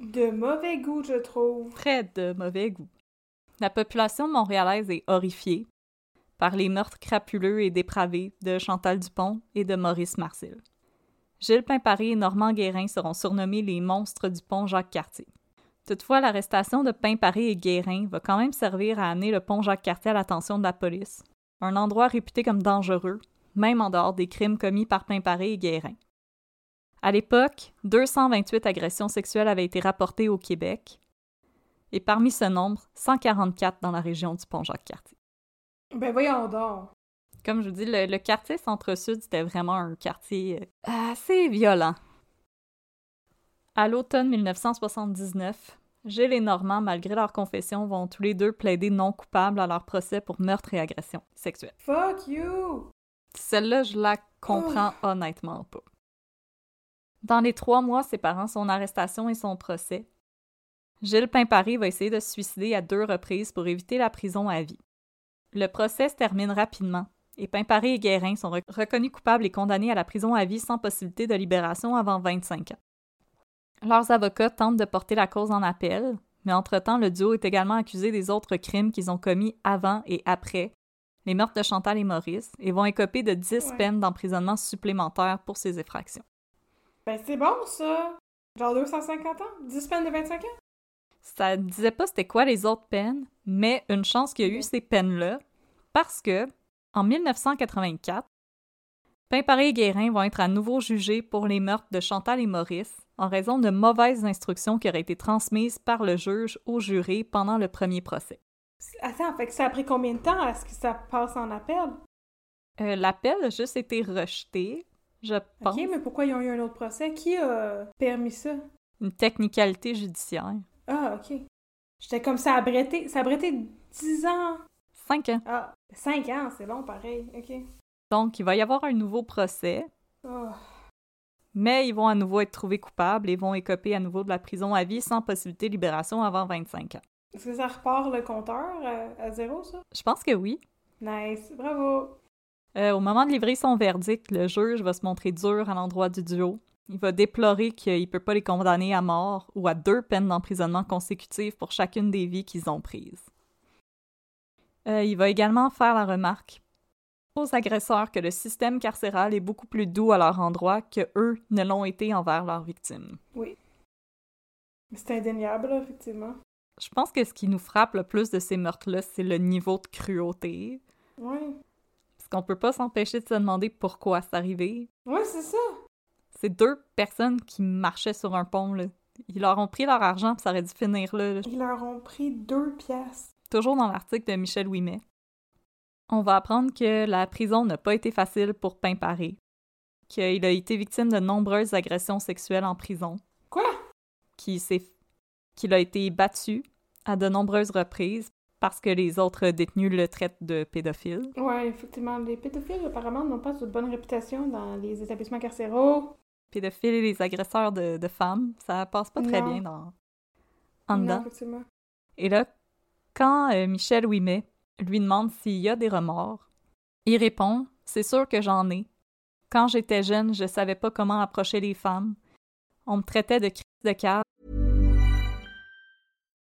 De mauvais goût, je trouve. Très de mauvais goût. La population montréalaise est horrifiée par les meurtres crapuleux et dépravés de Chantal Dupont et de Maurice Marcel. Gilles Pimparé et Normand Guérin seront surnommés les monstres du pont Jacques-Cartier. Toutefois, l'arrestation de Pimparé et Guérin va quand même servir à amener le pont Jacques-Cartier à l'attention de la police, un endroit réputé comme dangereux, même en dehors des crimes commis par Pimparé et Guérin. À l'époque, 228 agressions sexuelles avaient été rapportées au Québec, et parmi ce nombre, 144 dans la région du pont Jacques-Cartier. Ben voyons donc. Comme je vous dis, le, le quartier centre-sud, c'était vraiment un quartier euh, assez violent. À l'automne 1979, Gilles et Normand, malgré leur confession, vont tous les deux plaider non coupables à leur procès pour meurtre et agression sexuelle. Fuck you! Celle-là, je la comprends honnêtement pas. Dans les trois mois séparant son arrestation et son procès, Gilles Pimparé va essayer de se suicider à deux reprises pour éviter la prison à vie. Le procès se termine rapidement et Pimparé et Guérin sont rec- reconnus coupables et condamnés à la prison à vie sans possibilité de libération avant 25 ans. Leurs avocats tentent de porter la cause en appel, mais entre-temps, le duo est également accusé des autres crimes qu'ils ont commis avant et après les meurtres de Chantal et Maurice et vont écoper de 10 Ouais. peines d'emprisonnement supplémentaires pour ces effractions. Ben c'est bon, ça! Genre 250 ans? 10 peines de 25 ans? Ça disait pas c'était quoi les autres peines, mais une chance qu'il y a eu ces peines-là, parce que En 1984, Pimparé et Guérin vont être à nouveau jugés pour les meurtres de Chantal et Maurice en raison de mauvaises instructions qui auraient été transmises par le juge au juré pendant le premier procès. Attends, fait que ça a pris combien de temps à ce que ça passe en appel? Euh, L'appel a juste été rejeté, je pense. Ok, mais pourquoi ils ont eu un autre procès? Qui a permis ça? Une technicalité judiciaire. Ah, ok. J'étais comme ça a bretté. Ça a bretté 10 ans. Cinq ans. Ah, 5 ans, c'est long pareil. Ok. Donc, il va y avoir un nouveau procès, Oh. mais ils vont à nouveau être trouvés coupables et vont écoper à nouveau de la prison à vie sans possibilité de libération avant 25 ans. Est-ce que ça repart le compteur à, à zéro, ça? Je pense que oui. Nice. Bravo. Euh, au moment de livrer son verdict, le juge va se montrer dur à l'endroit du duo. Il va déplorer qu'il ne peut pas les condamner à mort ou à deux peines d'emprisonnement consécutives pour chacune des vies qu'ils ont prises. Euh, il va également faire la remarque aux agresseurs que le système carcéral est beaucoup plus doux à leur endroit que eux ne l'ont été envers leurs victimes. Oui. C'est indéniable, effectivement. Je pense que ce qui nous frappe le plus de ces meurtres-là, c'est le niveau de cruauté. Oui. Parce qu'on peut pas s'empêcher de se demander pourquoi c'est arrivé. Ouais, c'est ça. C'est deux personnes qui marchaient sur un pont, là. Ils leur ont pris leur argent, puis ça aurait dû finir là. là. Ils leur ont pris deux pièces. Toujours dans l'article de Michel Ouimet. On va apprendre que la prison n'a pas été facile pour Pimparé, qu'il a été victime de nombreuses agressions sexuelles en prison, Quoi? qu'il s'est qu'il a été battu à de nombreuses reprises parce que les autres détenus le traitent de pédophile. Ouais, effectivement. Les pédophiles, apparemment, n'ont pas de bonne réputation dans les établissements carcéraux. Pédophiles et les agresseurs de, de femmes, ça passe pas très Non. bien dans en Non, dedans. effectivement. Et là, quand euh, Michel Ouimet lui demande s'il y a des remords, il répond C'est sûr que j'en ai. Quand j'étais jeune, je savais pas comment approcher les femmes. On me traitait de crise de cœur.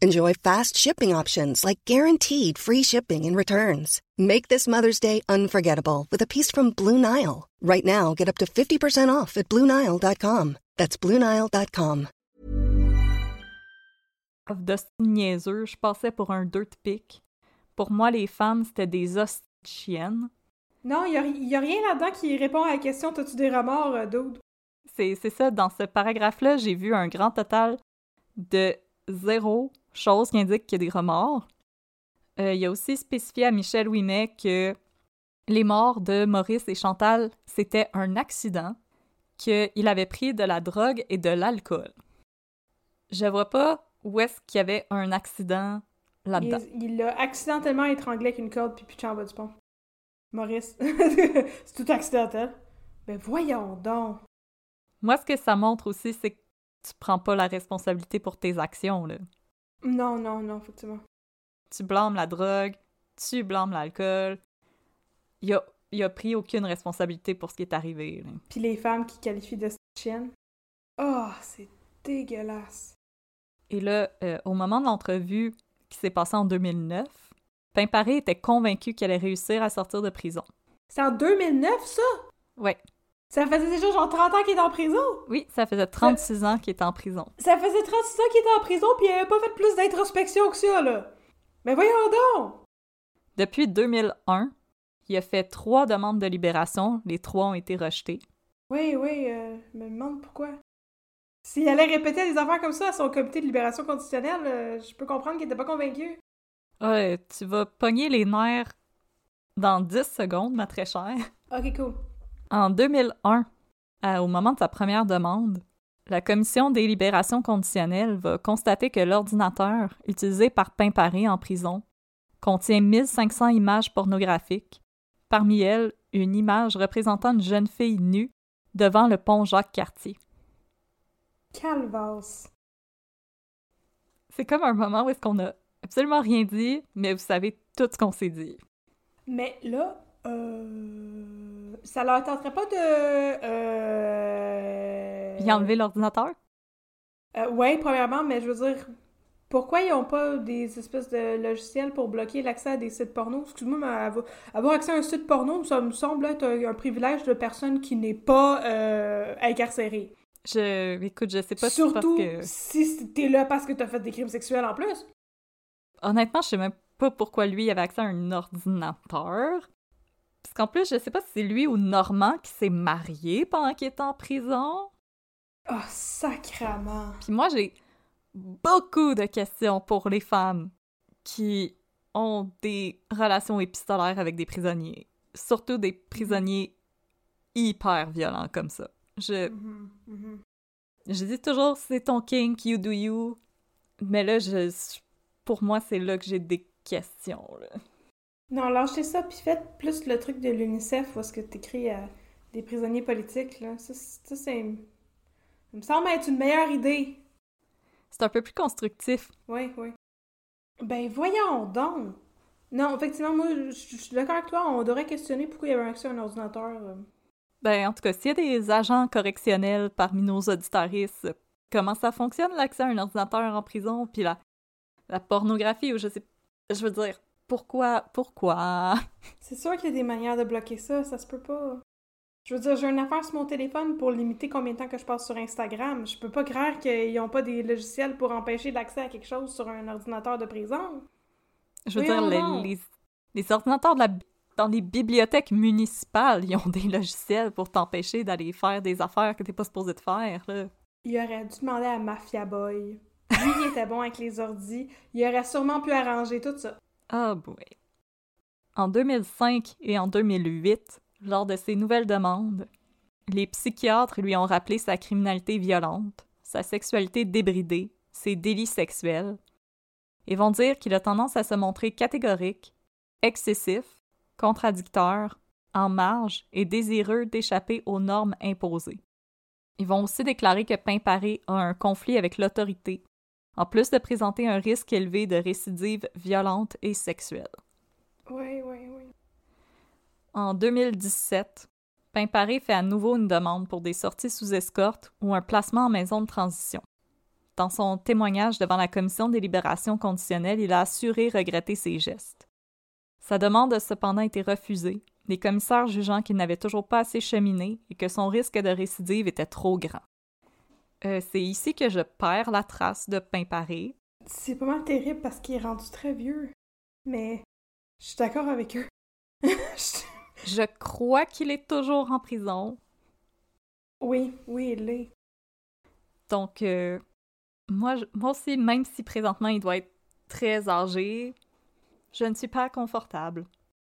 Enjoy fast shipping options like guaranteed free shipping and returns. Make this Mother's Day unforgettable with a piece from Blue Nile. Right now, get up to 50% off at BlueNile.com. That's BlueNile.com. de niaiseux, je passais pour un dirt pic. Pour moi, les femmes, c'était des hosties de chiennes. Non, il y a, y a rien là-dedans qui répond à la question T'as-tu des remords, euh, dude? C'est c'est ça, dans ce paragraphe-là, j'ai vu un grand total de zéro chose qui indique qu'il y a des remords. Euh, il a aussi spécifié à Michel Ouimet que les morts de Maurice et Chantal, c'était un accident, qu'il avait pris de la drogue et de l'alcool. Je vois pas où est-ce qu'il y avait un accident là-dedans. Il l'a accidentellement étranglé avec une corde puis pitché en bas du pont. Maurice. c'est tout accidentel. Ben voyons donc. Moi, ce que ça montre aussi, c'est que tu prends pas la responsabilité pour tes actions, là. Non, non, non, effectivement. tu blâmes la drogue, tu blâmes l'alcool. Il a, il a pris aucune responsabilité pour ce qui est arrivé. là. Puis les femmes qui qualifient de chienne. Oh, c'est dégueulasse. Et là, euh, au moment de l'entrevue qui s'est passée en 2009, Pimparé était convaincu qu'elle allait réussir à sortir de prison. C'est en 2009, ça? Ouais, Ça faisait déjà genre 30 ans qu'il est en prison? oui, ça faisait 36 ans qu'il était en prison. Ça faisait 36 ans qu'il était en prison puis il avait pas fait plus d'introspection que ça, là. Mais voyons donc! Depuis 2001, il a fait trois demandes de libération. Les trois ont été rejetées. Oui, oui, euh, je me demande pourquoi. S'il allait répéter des affaires comme ça à son comité de libération conditionnelle, euh, je peux comprendre qu'il était pas convaincu. Ouais, tu vas pogner les nerfs dans 10 secondes, ma très chère. Ok, cool. En 2001, à- au moment de sa première demande, la commission des libérations conditionnelles va constater que l'ordinateur utilisé par Pimparé en prison contient 1500 images pornographiques, parmi elles une image représentant une jeune fille nue devant le pont Jacques-Cartier. Calvasse. C'est comme un moment où est-ce qu'on a absolument rien dit, mais vous savez tout ce qu'on s'est dit. Mais là, euh... ça leur tenterait pas de... Euh... Il a enlevé l'ordinateur? Euh, ouais, premièrement, mais je veux dire... Pourquoi ils n'ont pas des espèces de logiciels pour bloquer l'accès à des sites porno? Excuse-moi, mais avoir, accès à un site porno, ça me semble être un, privilège de personne qui n'est pas euh, incarcérée. Je, écoute, je sais pas Surtout si parce que... si t'es là parce que t'as fait des crimes sexuels en plus. Honnêtement, je sais même pas pourquoi lui avait accès à un ordinateur. Qu'en plus, je sais pas si c'est lui ou Normand qui s'est marié pendant qu'il était en prison. Oh, sacrement! Puis moi, j'ai beaucoup de questions pour les femmes qui ont des relations épistolaires avec des prisonniers. Surtout des prisonniers hyper violents comme ça. Je... Mhm, mhm. Je dis toujours, c'est ton kink, you do you. Mais là, je, pour moi, c'est là que j'ai des questions. Là. Non, lâchez ça, puis faites plus le truc de l'UNICEF où est-ce que t'écris à des prisonniers politiques, là. Ça, ça c'est... Ça me semble être une meilleure idée. C'est un peu plus constructif. Oui, oui. Ben, voyons donc! Non, effectivement, moi, je suis d'accord avec toi, on devrait questionner pourquoi il y avait accès à un ordinateur. euh. Ben, en tout cas, s'il y a des agents correctionnels parmi nos auditaristes, comment ça fonctionne l'accès à un ordinateur en prison, puis la, la pornographie, ou je sais... Je veux dire, pourquoi... Pourquoi... C'est sûr qu'il y a des manières de bloquer ça, ça se peut pas. Je veux dire, j'ai une affaire sur mon téléphone pour limiter combien de temps que je passe sur Instagram. Je peux pas croire qu'ils n'ont pas des logiciels pour empêcher l'accès à quelque chose sur un ordinateur de prison. Je veux dire, les, les, les ordinateurs de la, dans les bibliothèques municipales, ils ont des logiciels pour t'empêcher d'aller faire des affaires que t'es pas supposé de faire, là. Il aurait dû demander à Mafia Boy. Lui, il était bon avec les ordis. Il aurait sûrement pu arranger tout ça. Ah boy. En 2005 et en 2008, lors de ses nouvelles demandes, les psychiatres lui ont rappelé sa criminalité violente, sa sexualité débridée, ses délits sexuels, et vont dire qu'il a tendance à se montrer catégorique, excessif, contradicteur, en marge et désireux d'échapper aux normes imposées. Ils vont aussi déclarer que Pimparé a un conflit avec l'autorité, en plus de présenter un risque élevé de récidive violente et sexuelle. Oui, oui, oui. En 2017, Pimparé fait à nouveau une demande pour des sorties sous escorte ou un placement en maison de transition. Dans son témoignage devant la commission des libérations conditionnelles, il a assuré regretter ses gestes. Sa demande a cependant été refusée, les commissaires jugeant qu'il n'avait toujours pas assez cheminé et que son risque de récidive était trop grand. Euh, C'est ici que je perds la trace de Pimparé. C'est pas mal terrible parce qu'il est rendu très vieux. Mais je suis d'accord avec eux. Je- crois qu'il est toujours en prison, oui, oui, il l'est. Donc, euh, moi, je- moi aussi, même si présentement il doit être très âgé, je ne suis pas confortable.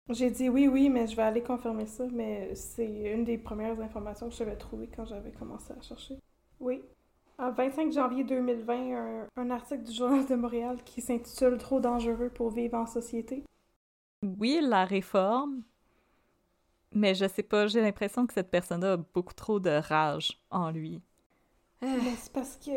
J'ai dit oui, oui, mais je vais aller confirmer ça. Mais c'est une des premières informations que j'avais trouvées quand j'avais commencé à chercher. Oui. En 25 janvier 2020, un, un article du Journal de Montréal qui s'intitule Trop dangereux pour vivre en société. Oui, la réforme, mais je sais pas, j'ai l'impression que cette personne-là a beaucoup trop de rage en lui. Mais c'est parce que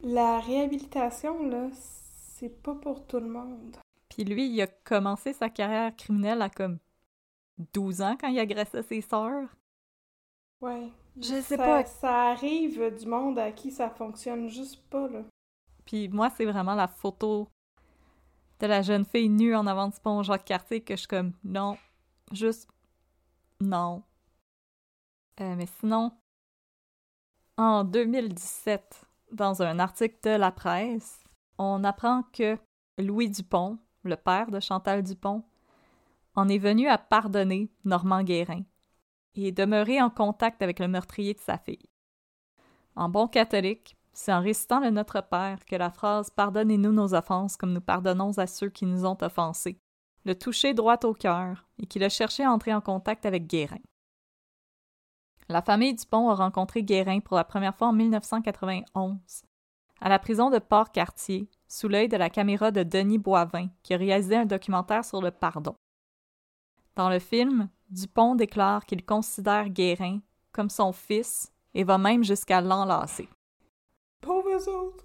la réhabilitation, là, c'est pas pour tout le monde. Puis lui, il a commencé sa carrière criminelle à comme 12 ans quand il agressait ses sœurs. Ouais. Je sais ça, pas. Ça arrive du monde à qui ça fonctionne juste pas, là. Puis moi, c'est vraiment la photo de la jeune fille nue en avant du pont Jacques-Cartier que je suis comme non, juste non. Euh, mais sinon, en 2017, dans un article de la presse, on apprend que Louis Dupont, le père de Chantal Dupont, en est venu à pardonner Normand Guérin et est demeuré en contact avec le meurtrier de sa fille. En bon catholique, c'est en récitant le Notre Père que la phrase Pardonnez-nous nos offenses comme nous pardonnons à ceux qui nous ont offensés le touché droit au cœur et qu'il a cherché à entrer en contact avec Guérin. La famille Dupont a rencontré Guérin pour la première fois en 1991, à la prison de Port-Cartier, sous l'œil de la caméra de Denis Boivin, qui a réalisé un documentaire sur le pardon. Dans le film, Dupont déclare qu'il considère Guérin comme son fils et va même jusqu'à l'enlacer. Pauvres autres!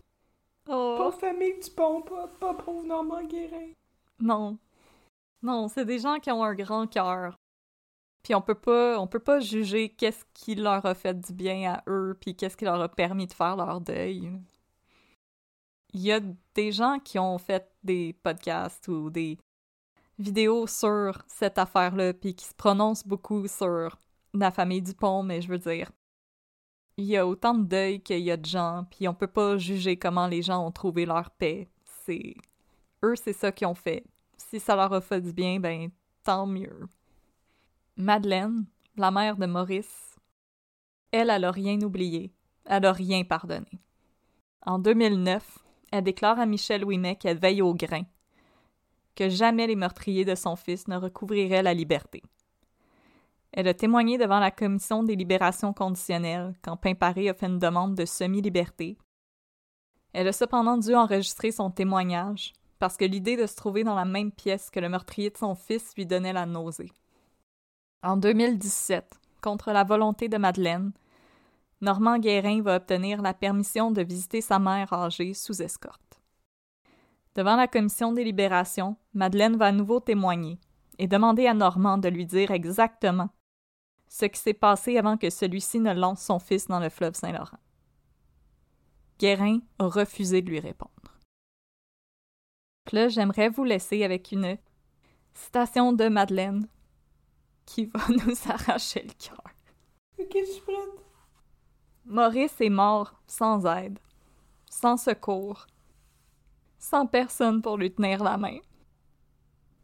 Oh. Pauvre famille du pont, pas, pas pauvre Normand Guérin. Non. Non, c'est des gens qui ont un grand cœur. Puis on peut pas on peut pas juger qu'est-ce qui leur a fait du bien à eux puis qu'est-ce qui leur a permis de faire leur deuil. il y a des gens qui ont fait des podcasts ou des vidéos sur cette affaire-là, puis qui se prononcent beaucoup sur la famille Dupont, mais je veux dire, il y a autant de deuil qu'il y a de gens, puis on peut pas juger comment les gens ont trouvé leur paix. C'est eux, c'est ça qu'ils ont fait. Si ça leur a fait du bien, ben tant mieux. Madeleine, la mère de Maurice, elle, elle a rien oublié, elle a rien pardonné. En 2009, elle déclare à Michel Ouimet qu'elle veille au grain, que jamais les meurtriers de son fils ne recouvriraient la liberté. Elle a témoigné devant la commission des libérations conditionnelles quand Pimparé a fait une demande de semi-liberté. Elle a cependant dû enregistrer son témoignage parce que l'idée de se trouver dans la même pièce que le meurtrier de son fils lui donnait la nausée. En 2017, contre la volonté de Madeleine, Normand Guérin va obtenir la permission de visiter sa mère âgée sous escorte. Devant la commission des libérations, Madeleine va à nouveau témoigner et demander à Normand de lui dire exactement ce qui s'est passé avant que celui-ci ne lance son fils dans le fleuve Saint-Laurent. Guérin a refusé de lui répondre. Là, j'aimerais vous laisser avec une citation de Madeleine qui va nous arracher le cœur. Ok, je suis prête. Maurice est mort sans aide, sans secours, sans personne pour lui tenir la main.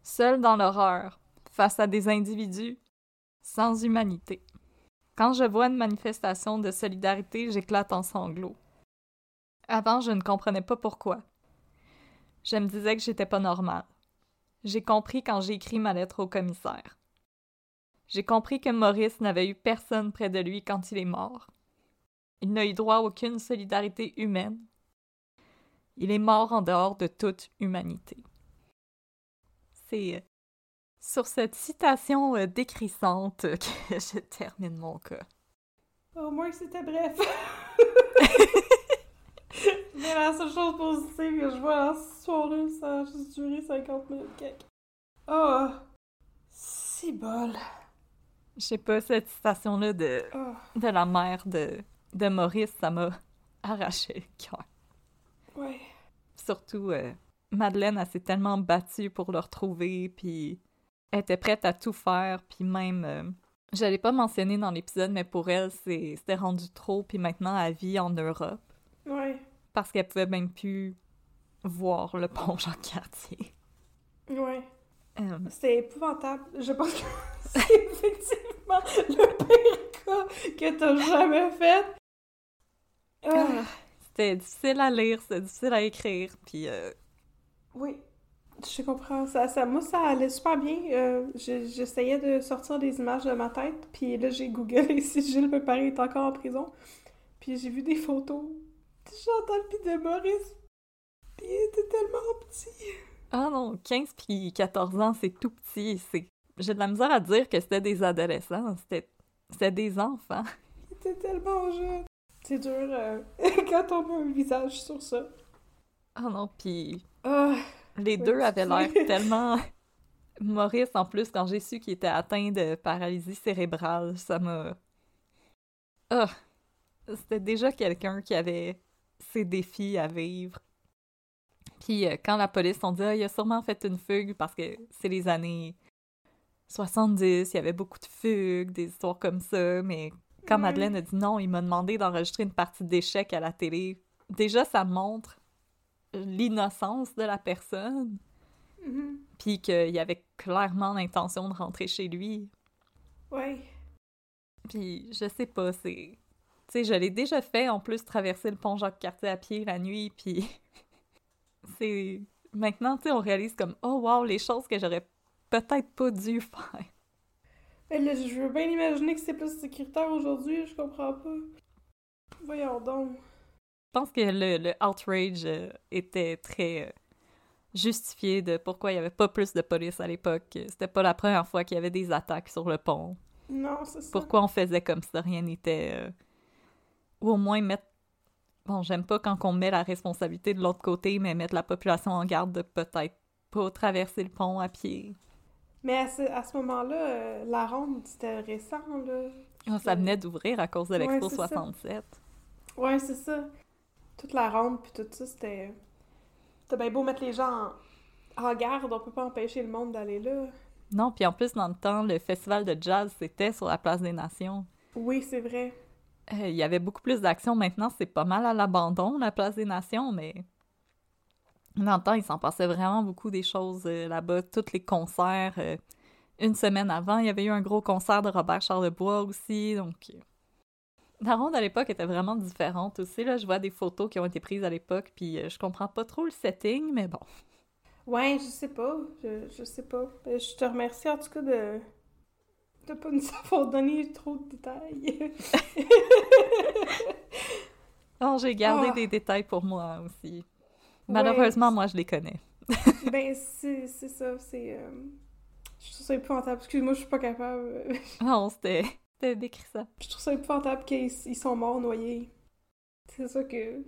Seul dans l'horreur, face à des individus sans humanité. Quand je vois une manifestation de solidarité, j'éclate en sanglots. Avant, je ne comprenais pas pourquoi. Je me disais que j'étais pas normale. J'ai compris quand j'ai écrit ma lettre au commissaire. J'ai compris que Maurice n'avait eu personne près de lui quand il est mort. Il n'a eu droit à aucune solidarité humaine. Il est mort en dehors de toute humanité. C'est sur cette citation euh, décrissante que je termine mon cas. Au moins que c'était bref. Mais la seule chose positive que je vois ce soir-là, ça a juste duré 50 minutes quelque. Oh! Si bol. Je sais pas, cette citation-là de, Oh. de la mère de, de Maurice, ça m'a arraché le cœur. Ouais. Surtout, euh, Madeleine, elle s'est tellement battue pour le retrouver, puis elle était prête à tout faire, puis même... euh, je l'ai pas mentionné dans l'épisode, mais pour elle, c'est- c'était rendu trop, puis maintenant, elle vit en Europe, Ouais. parce qu'elle pouvait même plus voir le pont Jean-Cartier. Ouais. Euh, C'était épouvantable. Je pense que c'est effectivement le pire cas que t'as jamais fait. Ah. C'était difficile à lire, c'était difficile à écrire, puis euh, Oui, je comprends. Ça, ça, moi, ça allait super bien. Euh, je- J'essayais de sortir des images de ma tête, puis là, j'ai googlé si Gilles Pepari est encore en prison. Puis j'ai vu des photos. J'entends le pied de Maurice. Puis il était tellement petit. Ah non, 15 puis 14 ans, c'est tout petit. C'est... J'ai de la misère à dire que c'était des adolescents. C'était, c'était des enfants. Il était tellement jeune. C'est dur euh, quand on met un visage sur ça. Ah non, puis Ah, les Oui, deux avaient l'air tellement... Maurice, en plus, quand j'ai su qu'il était atteint de paralysie cérébrale, ça m'a... Ah! C'était déjà quelqu'un qui avait ses défis à vivre. Puis euh, quand la police ont dit ah, il a sûrement fait une fugue parce que c'est les années 70, il y avait beaucoup de fugues, des histoires comme ça, mais quand. Madeleine a dit non, il m'a demandé d'enregistrer une partie d'échecs à la télé. Déjà, ça montre l'innocence de la personne, mhm. puis qu'il y avait clairement l'intention de rentrer chez lui. ouais. Puis je sais pas, c'est... Tu sais, je l'ai déjà fait, en plus, traverser le pont Jacques-Cartier à pied la nuit, puis c'est... Maintenant, tu sais, on réalise comme « Oh, wow, les choses que j'aurais peut-être pas dû faire. Mais là, je veux bien imaginer que c'est plus sécuritaire aujourd'hui, je comprends pas. Voyons donc. » Je pense que le, le outrage euh, était très euh, justifié de pourquoi il y avait pas plus de police à l'époque. C'était pas la première fois qu'il y avait des attaques sur le pont. Non, c'est ça. Pourquoi on faisait comme ça, rien n'était... euh, Ou au moins mettre... Bon, j'aime pas quand on met la responsabilité de l'autre côté, mais mettre la population en garde de peut-être pas traverser le pont à pied. Mais à ce, à ce moment-là, euh, la ronde, c'était récent, là. Ah, Ça venait d'ouvrir à cause de Ouais, l'Expo c'est ça. 67. Ouais, c'est ça. Toute la ronde, puis tout ça, c'était... T'as bien beau mettre les gens en, en garde, on peut pas empêcher le monde d'aller là. Non, puis en plus, dans le temps, le festival de jazz, c'était sur la place des Nations. Oui, c'est vrai. Euh, Il y avait beaucoup plus d'action. Maintenant, c'est pas mal à l'abandon, la place des Nations, mais dans le temps, il s'en passait vraiment beaucoup des choses euh, là-bas. Tous les concerts. euh, une semaine avant, il y avait eu un gros concert de Robert Charlebois aussi, donc... euh, La ronde à l'époque était vraiment différente aussi. Là, je vois des photos qui ont été prises à l'époque, puis je comprends pas trop le setting, mais bon. Ouais, je sais pas. Je, je sais pas. Je te remercie en tout cas de de pas nous avoir donné trop de détails. Non, j'ai gardé Ah. des détails pour moi aussi. Malheureusement, moi, je les connais. ben, c'est ça. C'est. euh, Je trouve ça épouvantable. Excuse-moi, je suis pas capable. Non, c'était... C'était décrit ça. Je trouve ça épouvantable qu'ils ils sont morts noyés. C'est ça que.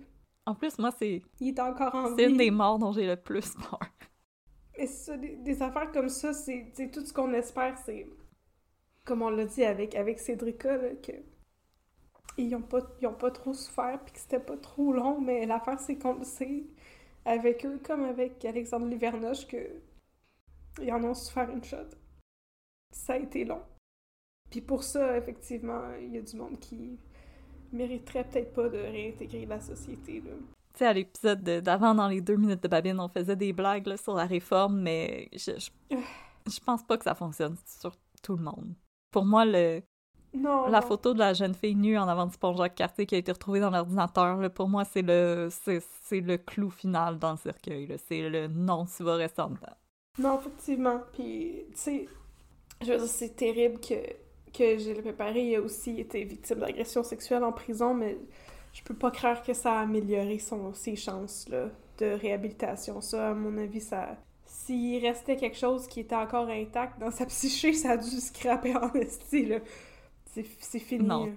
En plus, moi, c'est Il est encore en c'est une vie. des morts dont j'ai le plus peur. Mais c'est ça, des, des affaires comme ça, c'est tout ce qu'on espère, c'est. Comme on l'a dit avec, avec Cédrica, là, que. Ils ont pas, ils ont pas trop souffert, puis que c'était pas trop long, mais l'affaire, c'est qu'on sait, avec eux, comme avec Alexandre Livernoche, que. Ils en ont souffert une shot. Ça a été long. Puis pour ça, effectivement, il y a du monde qui mériterait peut-être pas de réintégrer la société, là. Tu sais, à l'épisode de- d'avant, dans les deux minutes de babine, on faisait des blagues là, sur la réforme, mais je, je, je pense pas que ça fonctionne sur tout le monde. Pour moi, le, Non, la non. photo de la jeune fille nue en avant du pont Jacques-Cartier qui a été retrouvée dans l'ordinateur, pour moi, c'est le, c'est, le clou final dans le cercueil. C'est le non, tu vas rester en dedans. Non, effectivement. Puis, tu sais, je veux dire, c'est terrible que, que Gilles Préparé ait aussi été victime d'agression sexuelle en prison, mais je peux pas croire que ça a amélioré son, ses chances là, de réhabilitation. Ça, à mon avis, ça. S'il restait quelque chose qui était encore intact dans sa psyché, ça a dû scraper en esti, là. C'est fini. Non.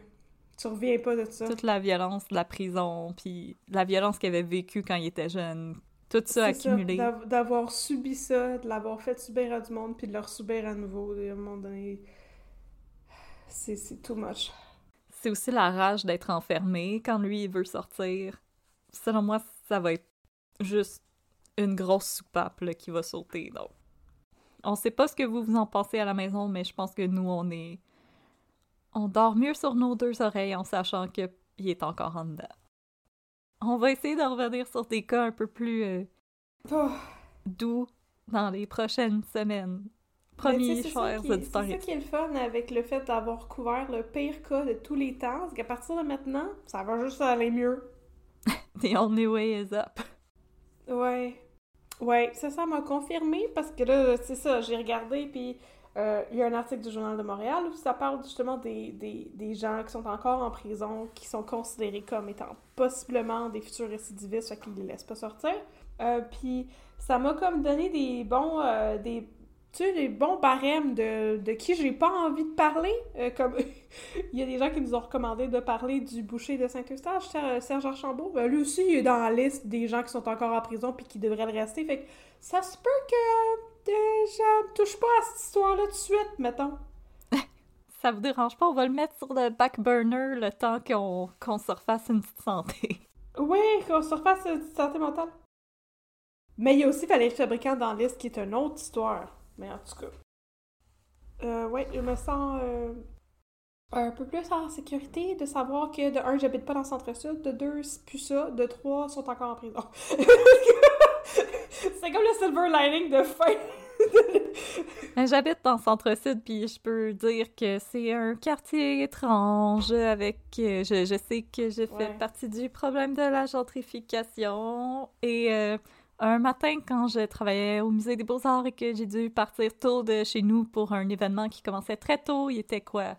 Tu reviens pas de ça. Toute la violence de la prison, puis la violence qu'il avait vécue quand il était jeune, tout ça accumulé. d'av- D'avoir subi ça, de l'avoir fait subir à du monde, puis de le subir à nouveau, à un moment donné. C'est c'est too much. C'est aussi la rage d'être enfermé quand lui il veut sortir. Selon moi, ça va être juste une grosse soupape là, qui va sauter. Donc, on sait pas ce que vous vous en pensez à la maison, mais je pense que nous on est, on dort mieux sur nos deux oreilles en sachant que il est encore en dedans. On va essayer de revenir sur des cas un peu plus euh, Oh, doux dans les prochaines semaines. ça chers qui- C'est auditeurs. ça qui est le fun avec le fait d'avoir couvert le pire cas de tous les temps, c'est qu'à partir de maintenant, ça va juste aller mieux. The only way is up. Ouais. Ouais, ça, ça m'a confirmé parce que là, c'est ça, j'ai regardé, puis euh, il y a un article du Journal de Montréal où ça parle justement des, des, gens qui sont encore en prison, qui sont considérés comme étant possiblement des futurs récidivistes, fait qu'ils les laissent pas sortir. Euh, puis ça m'a comme donné des bons, euh, des, tu sais, bons barèmes de, de qui j'ai pas envie de parler. Comme il y a des gens qui nous ont recommandé de parler du boucher de Saint-Eustache, Ser- Serge Archambault. Ben, lui aussi, il est dans la liste des gens qui sont encore en prison puis qui devraient le rester. Fait que ça se peut que je touche pas à cette histoire-là tout de suite, mettons. Ça vous dérange pas? On va le mettre sur le back burner le temps qu'on qu'on se refasse une petite santé. Oui, qu'on se refasse une petite santé mentale. Mais il y a aussi Valérie Fabricant dans liste qui est une autre histoire. Mais en tout cas. Euh, ouais, je me sens euh, un peu plus en sécurité de savoir que de un, j'habite pas dans le centre-sud, de deux, c'est plus ça, de trois, sont encore en prison. c'est comme le silver lining de fin. J'habite dans centre-sud, puis je peux dire que c'est un quartier étrange avec... euh, je, je sais que je fais Ouais. partie du problème de la gentrification. Et euh, un matin, quand je travaillais au Musée des Beaux-Arts et que j'ai dû partir tôt de chez nous pour un événement qui commençait très tôt, il était quoi?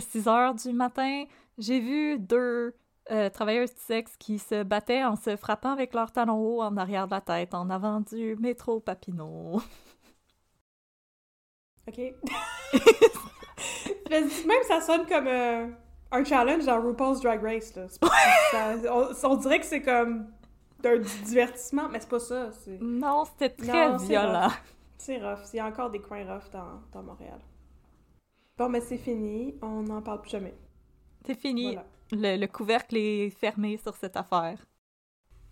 6 heures du matin, j'ai vu deux euh, travailleuses du sexe qui se battaient en se frappant avec leurs talons hauts en arrière de la tête en avant du métro Papineau. OK. Mais Même ça sonne comme euh, un challenge dans RuPaul's Drag Race. Là. C'est pas- ça- on, on dirait que c'est comme d'un du divertissement, mais c'est pas ça. Non, c'était très Non, violent. c'est rough. Il y a encore des coins rough dans, dans Montréal. Bon, mais c'est fini. On n'en parle plus jamais. C'est fini. Voilà. Le, le couvercle est fermé sur cette affaire.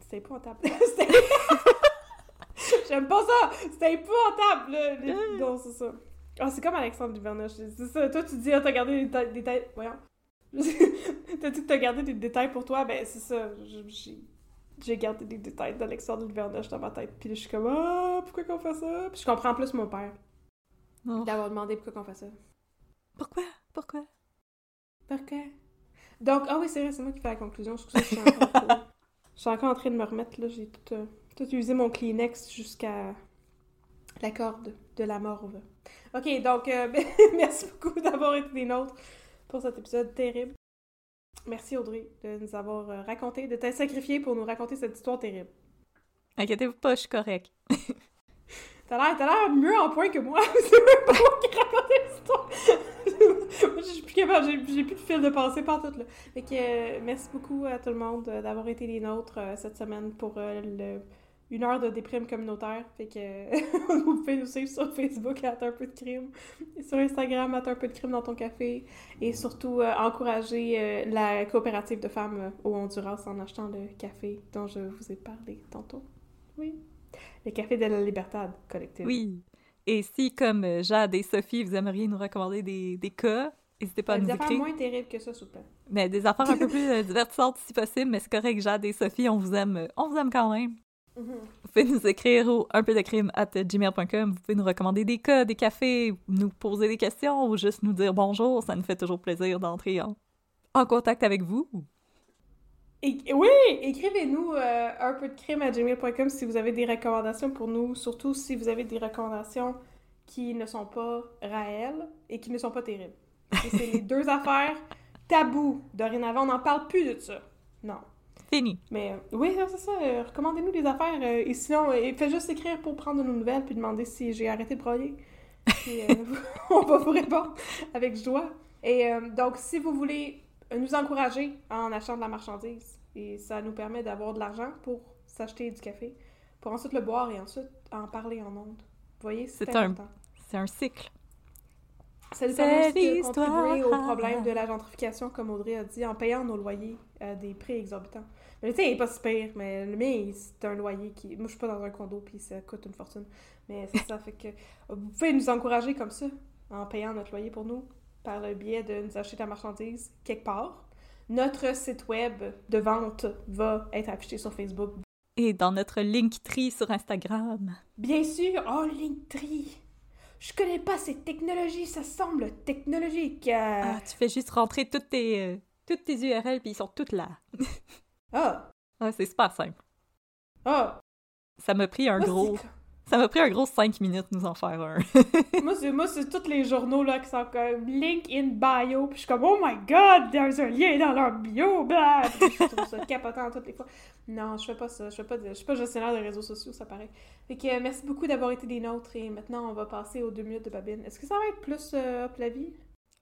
C'était épouvantable. C'était- J'aime pas ça! C'est épouvantable, là! Les- Non, c'est ça. Ah, c'est comme Alexandre Duvernoche. C'est ça. Toi, tu dis, ah, t'as gardé des détails. Voyons. t'as dit que t'as gardé des détails pour toi. Ben, c'est ça. J'ai. J'ai gardé des détails d'Alexandre Duvernoche dans ma tête. Puis je suis comme, ah, pourquoi qu'on fait ça? Puis je comprends plus mon père Oh. d'avoir demandé pourquoi qu'on fait ça. Pourquoi? Pourquoi? Pourquoi? Donc, ah oui, c'est vrai, c'est moi qui fais la conclusion. Excusez, je suis encore, je suis encore en train de me remettre, là. J'ai tout, euh, usé mon Kleenex jusqu'à la corde de la morve. Ok, donc, euh, merci beaucoup d'avoir été des nôtres pour cet épisode terrible. Merci Audrey de nous avoir euh, raconté, de t'être sacrifié pour nous raconter cette histoire terrible. Inquiétez-vous pas, je suis correct. T'as l'air, l'air mieux en point que moi. c'est même pas moi qui racontais l'histoire. moi, je suis plus capable, j'ai, j'ai plus de fil de pensée par tout, là. Fait que, euh, merci beaucoup à tout le monde euh, d'avoir été les nôtres euh, cette semaine pour le- une heure de déprime communautaire. Fait que, vous pouvez nous suivre sur Facebook à un peu de crime, et sur Instagram à un peu de crime dans ton café, et surtout encourager la coopérative de femmes au Honduras en achetant le café dont je vous ai parlé tantôt. Oui. Le café de la Libertad collective. Oui. Et si, comme euh, Jade et Sophie, vous aimeriez nous recommander des, des cas, n'hésitez pas à nous des affaires écrire. moins terribles que ça, plaît. Mais des affaires un peu plus euh, divertissantes si possible, mais c'est correct, Jade et Sophie, on vous aime, euh, on vous aime quand même. Mhm. Vous pouvez nous écrire au un peu de crime at gmail.com. Vous pouvez nous recommander des cas, des cafés, nous poser des questions ou juste nous dire bonjour. Ça nous fait toujours plaisir d'entrer en, en contact avec vous. Et- oui, écrivez-nous euh, un peu de crime à gmail.com si vous avez des recommandations pour nous, surtout si vous avez des recommandations qui ne sont pas réelles et qui ne sont pas terribles. C'est les deux affaires tabous. Dorénavant, on n'en parle plus de ça. Non. Fini. Mais euh, oui, c'est ça. euh, recommandez-nous des affaires. euh, et sinon, faites juste écrire pour prendre de nos nouvelles puis demander si j'ai arrêté de broyer. On va vous répondre avec joie. Et donc, si vous voulez nous encourager en achetant de la marchandise, et ça nous permet d'avoir de l'argent pour s'acheter du café, pour ensuite le boire et ensuite en parler en ondes. Vous voyez, c'est un-. C'est un cycle. Ça nous C'est permet de contribuer au problème de la gentrification, comme Audrey a dit, en payant nos loyers à des prix exorbitants. Mais tu sais, il est pas si pire, mais le mien, c'est un loyer qui... Moi, je suis pas dans un condo, puis ça coûte une fortune. Mais c'est ça, fait que vous pouvez nous encourager comme ça, en payant notre loyer pour nous, par le biais de nous acheter de la marchandise quelque part. Notre site web de vente va être affiché sur Facebook. Et dans notre Linktree sur Instagram. Bien sûr, oh, Linktree! Je connais pas ces technologies, ça semble technologique. euh. Ah, tu fais juste rentrer toutes tes, euh, toutes tes URL puis ils sont toutes là. Ah! Ah, c'est super simple. Ah! Ça m'a pris un Moi, gros... Ça m'a pris un gros 5 minutes nous en faire un. moi, c'est, moi, c'est tous les journaux là, qui sont comme link in bio, puis je suis comme oh my god, there's un lien dans leur bio, blah! Puis je trouve ça capotant toutes les fois. Non, je fais pas ça, je fais pas de, je suis pas gestionnaire de réseaux sociaux, ça paraît. Fait que euh, merci beaucoup d'avoir été des nôtres et maintenant on va passer aux deux minutes de Babine. Est-ce que ça va être plus euh, up la vie?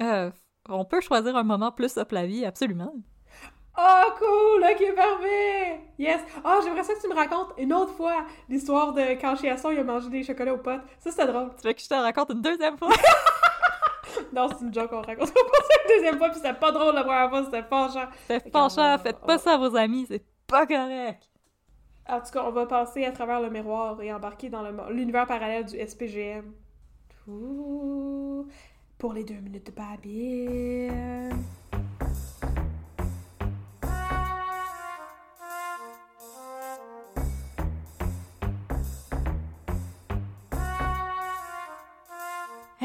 Euh, on peut choisir un moment plus up la vie, absolument. Oh cool, ok parfait! Yes! Ah, j'aimerais ça que tu me racontes une autre fois l'histoire de quand Chiasson il a mangé des chocolats aux potes. Ça c'était drôle. Tu veux que je te raconte une deuxième fois? Non, c'est une joke, on racontera pas ça une deuxième fois, puis c'était pas drôle la première fois, c'était. C'est Ok, penchant, faites pas ça à vos amis, c'est pas correct. En tout cas, on va passer à travers le miroir et embarquer dans l'univers parallèle du SPGM. Ouh, pour les deux minutes de Babine.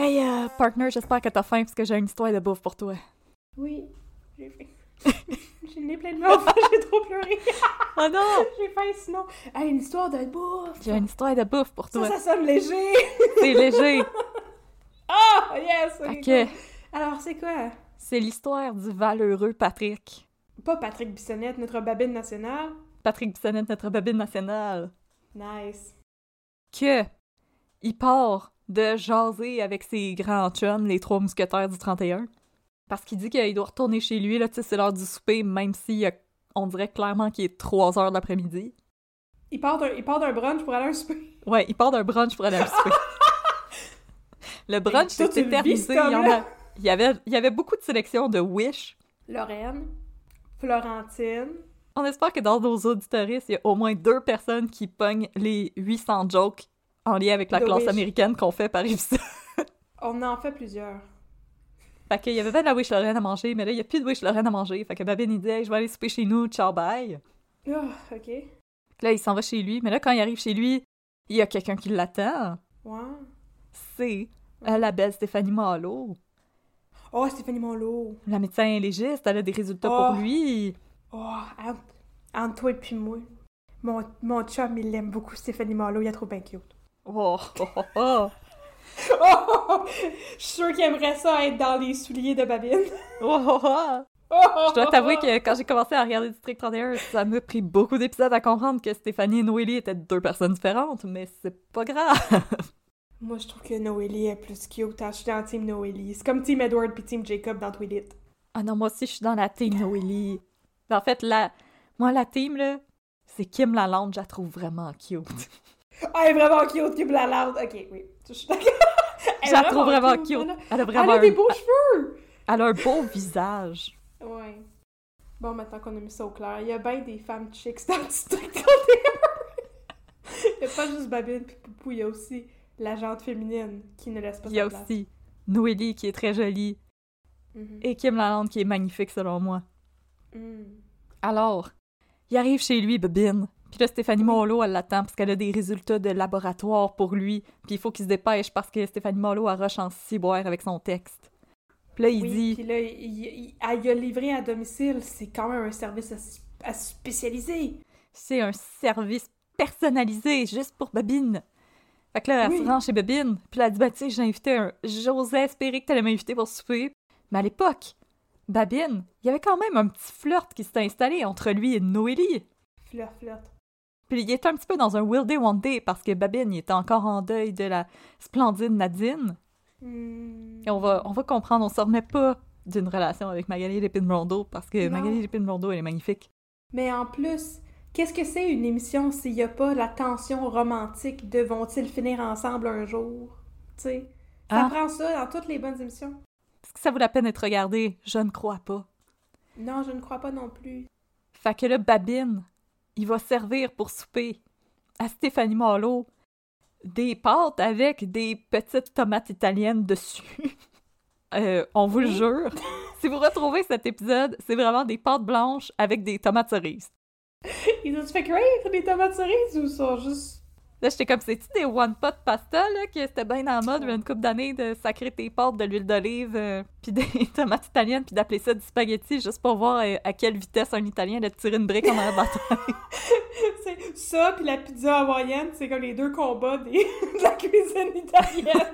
Hey, euh, partner, j'espère que t'as faim parce que j'ai une histoire de bouffe pour toi. Oui, j'ai faim. j'ai le nez plein de morve, j'ai trop pleuré. Oh non! j'ai faim sinon. Hey, une histoire de bouffe. J'ai une histoire de bouffe pour Ça, toi. ça sonne léger. C'est léger. Ah, yes. Ok. Alors, c'est quoi? C'est l'histoire du valeureux Patrick. Pas Patrick Bissonnette, notre babine nationale. Patrick Bissonnette, notre babine nationale. Nice. Que il part de jaser avec ses grands chums, les trois mousquetaires du 31. Parce qu'il dit qu'il doit retourner chez lui, là, tu sais, c'est l'heure du souper, même si euh, on dirait clairement qu'il est 3 heures de l'après-midi. Il part d'un brunch pour aller à un souper. Ouais, il part d'un brunch pour aller à un souper. le brunch s'est éternisé. Il y, en homme-là. a- il y avait, il y avait beaucoup de sélections de Wish. Lorraine, Florentine, On espère que dans nos auditoristes, il y a au moins deux personnes qui pognent les 800 jokes en lien avec la The classe Wish. américaine qu'on fait par épisode. On en fait plusieurs. Fait qu'il y avait pas de la Wish Lorraine à manger, mais là, il y a plus de Wish Lorraine à manger. Fait que Babine, il dit Hey, je vais aller souper chez nous, ciao, bye. Ah, ok. Là, il s'en va chez lui, mais là, quand il arrive chez lui, il y a quelqu'un qui l'attend. Ouais. C'est euh, la belle Stéphanie Malo. Oh, Stéphanie Monlo. La médecin légiste, elle a des résultats Oh. pour lui. Oh, entre, entre toi et puis moi. Mon, mon chum, il l'aime beaucoup, Stéphanie Marlowe, il est trop bien cute. Oh, oh, oh, oh. Oh, je suis sûre qu'il aimerait ça être dans les souliers de Babine. Oh, oh, oh. Je dois t'avouer que quand j'ai commencé à regarder District 31, ça m'a pris beaucoup d'épisodes à comprendre que Stéphanie et Noélie étaient deux personnes différentes, mais c'est pas grave. Moi, je trouve que Noélie est plus cute. hein. Je suis dans Team Noélie. C'est comme Team Edward puis Team Jacob dans Twilight. Ah non, moi aussi, je suis dans la team Noélie. En fait, la... moi, la team, là, c'est Kim Lalande, je la trouve vraiment cute. Ah, elle est vraiment cute, Lalande. Ok, oui. Je suis d'accord. Elle Je la trouve vraiment cute. Elle a Elle vraiment a des un... beaux cheveux! Elle a un beau visage. Ouais. Bon, maintenant qu'on a mis ça au clair, il y a bien des femmes chicks dans le district 31. Il y a pas juste Babine puis Poupou, il y a aussi la jante féminine qui ne laisse pas Il y a aussi Noélie qui est très jolie Mhm. et Kim Lalande qui est magnifique selon moi. Mm. Alors, il arrive chez lui, Bobine. Puis là, Stéphanie Molo, elle l'attend parce qu'elle a des résultats de laboratoire pour lui. Puis il faut qu'il se dépêche parce que Stéphanie elle rush en ciboire avec son texte. Puis là, il Oui, dit... puis là, il, il- elle y a livré à domicile. C'est quand même un service à, spécialiser. C'est un service personnalisé juste pour Babine. Fait que là, elle Oui. se rend chez Babine, puis là, elle dit, ben, tu sais, j'ai invité un... J'osais espérer que t'allais m'inviter pour souper. Mais à l'époque, Babine, il y avait quand même un petit flirt qui s'était installé entre lui et Noélie. Flirt, flirt. Puis il était un petit peu dans un Will Day One Day parce que Babine, il était encore en deuil de la splendide Nadine. Mm. Et on va, on va comprendre, on se remet pas d'une relation avec Magali Lépine-Blondeau parce que Non. Magali Lépine-Blondeau, elle est magnifique. Mais en plus, qu'est-ce que c'est une émission s'il n'y a pas la tension romantique de vont-ils finir ensemble un jour? Tu sais, ça Ah. prend ça dans toutes les bonnes émissions. Est-ce que ça vaut la peine d'être regardé? Je ne crois pas. Non, je ne crois pas non plus. Fait que là, Babine, il va servir pour souper à Stéphanie Marlowe des pâtes avec des petites tomates italiennes dessus. Euh, on vous le jure. si vous retrouvez cet épisode, c'est vraiment des pâtes blanches avec des tomates cerises. Ils ont fait cuire des tomates cerises ou ça juste. Là, j'étais comme, c'est-tu des one pot pasta, là, que c'était bien dans la mode, une couple d'années, de sacrer tes pâtes de l'huile d'olive, euh, puis des tomates italiennes, puis d'appeler ça du spaghetti, juste pour voir euh, à quelle vitesse un Italien de tirer une brique en un bataille. C'est ça, puis la pizza hawaïenne, c'est comme les deux combats des... de la cuisine italienne.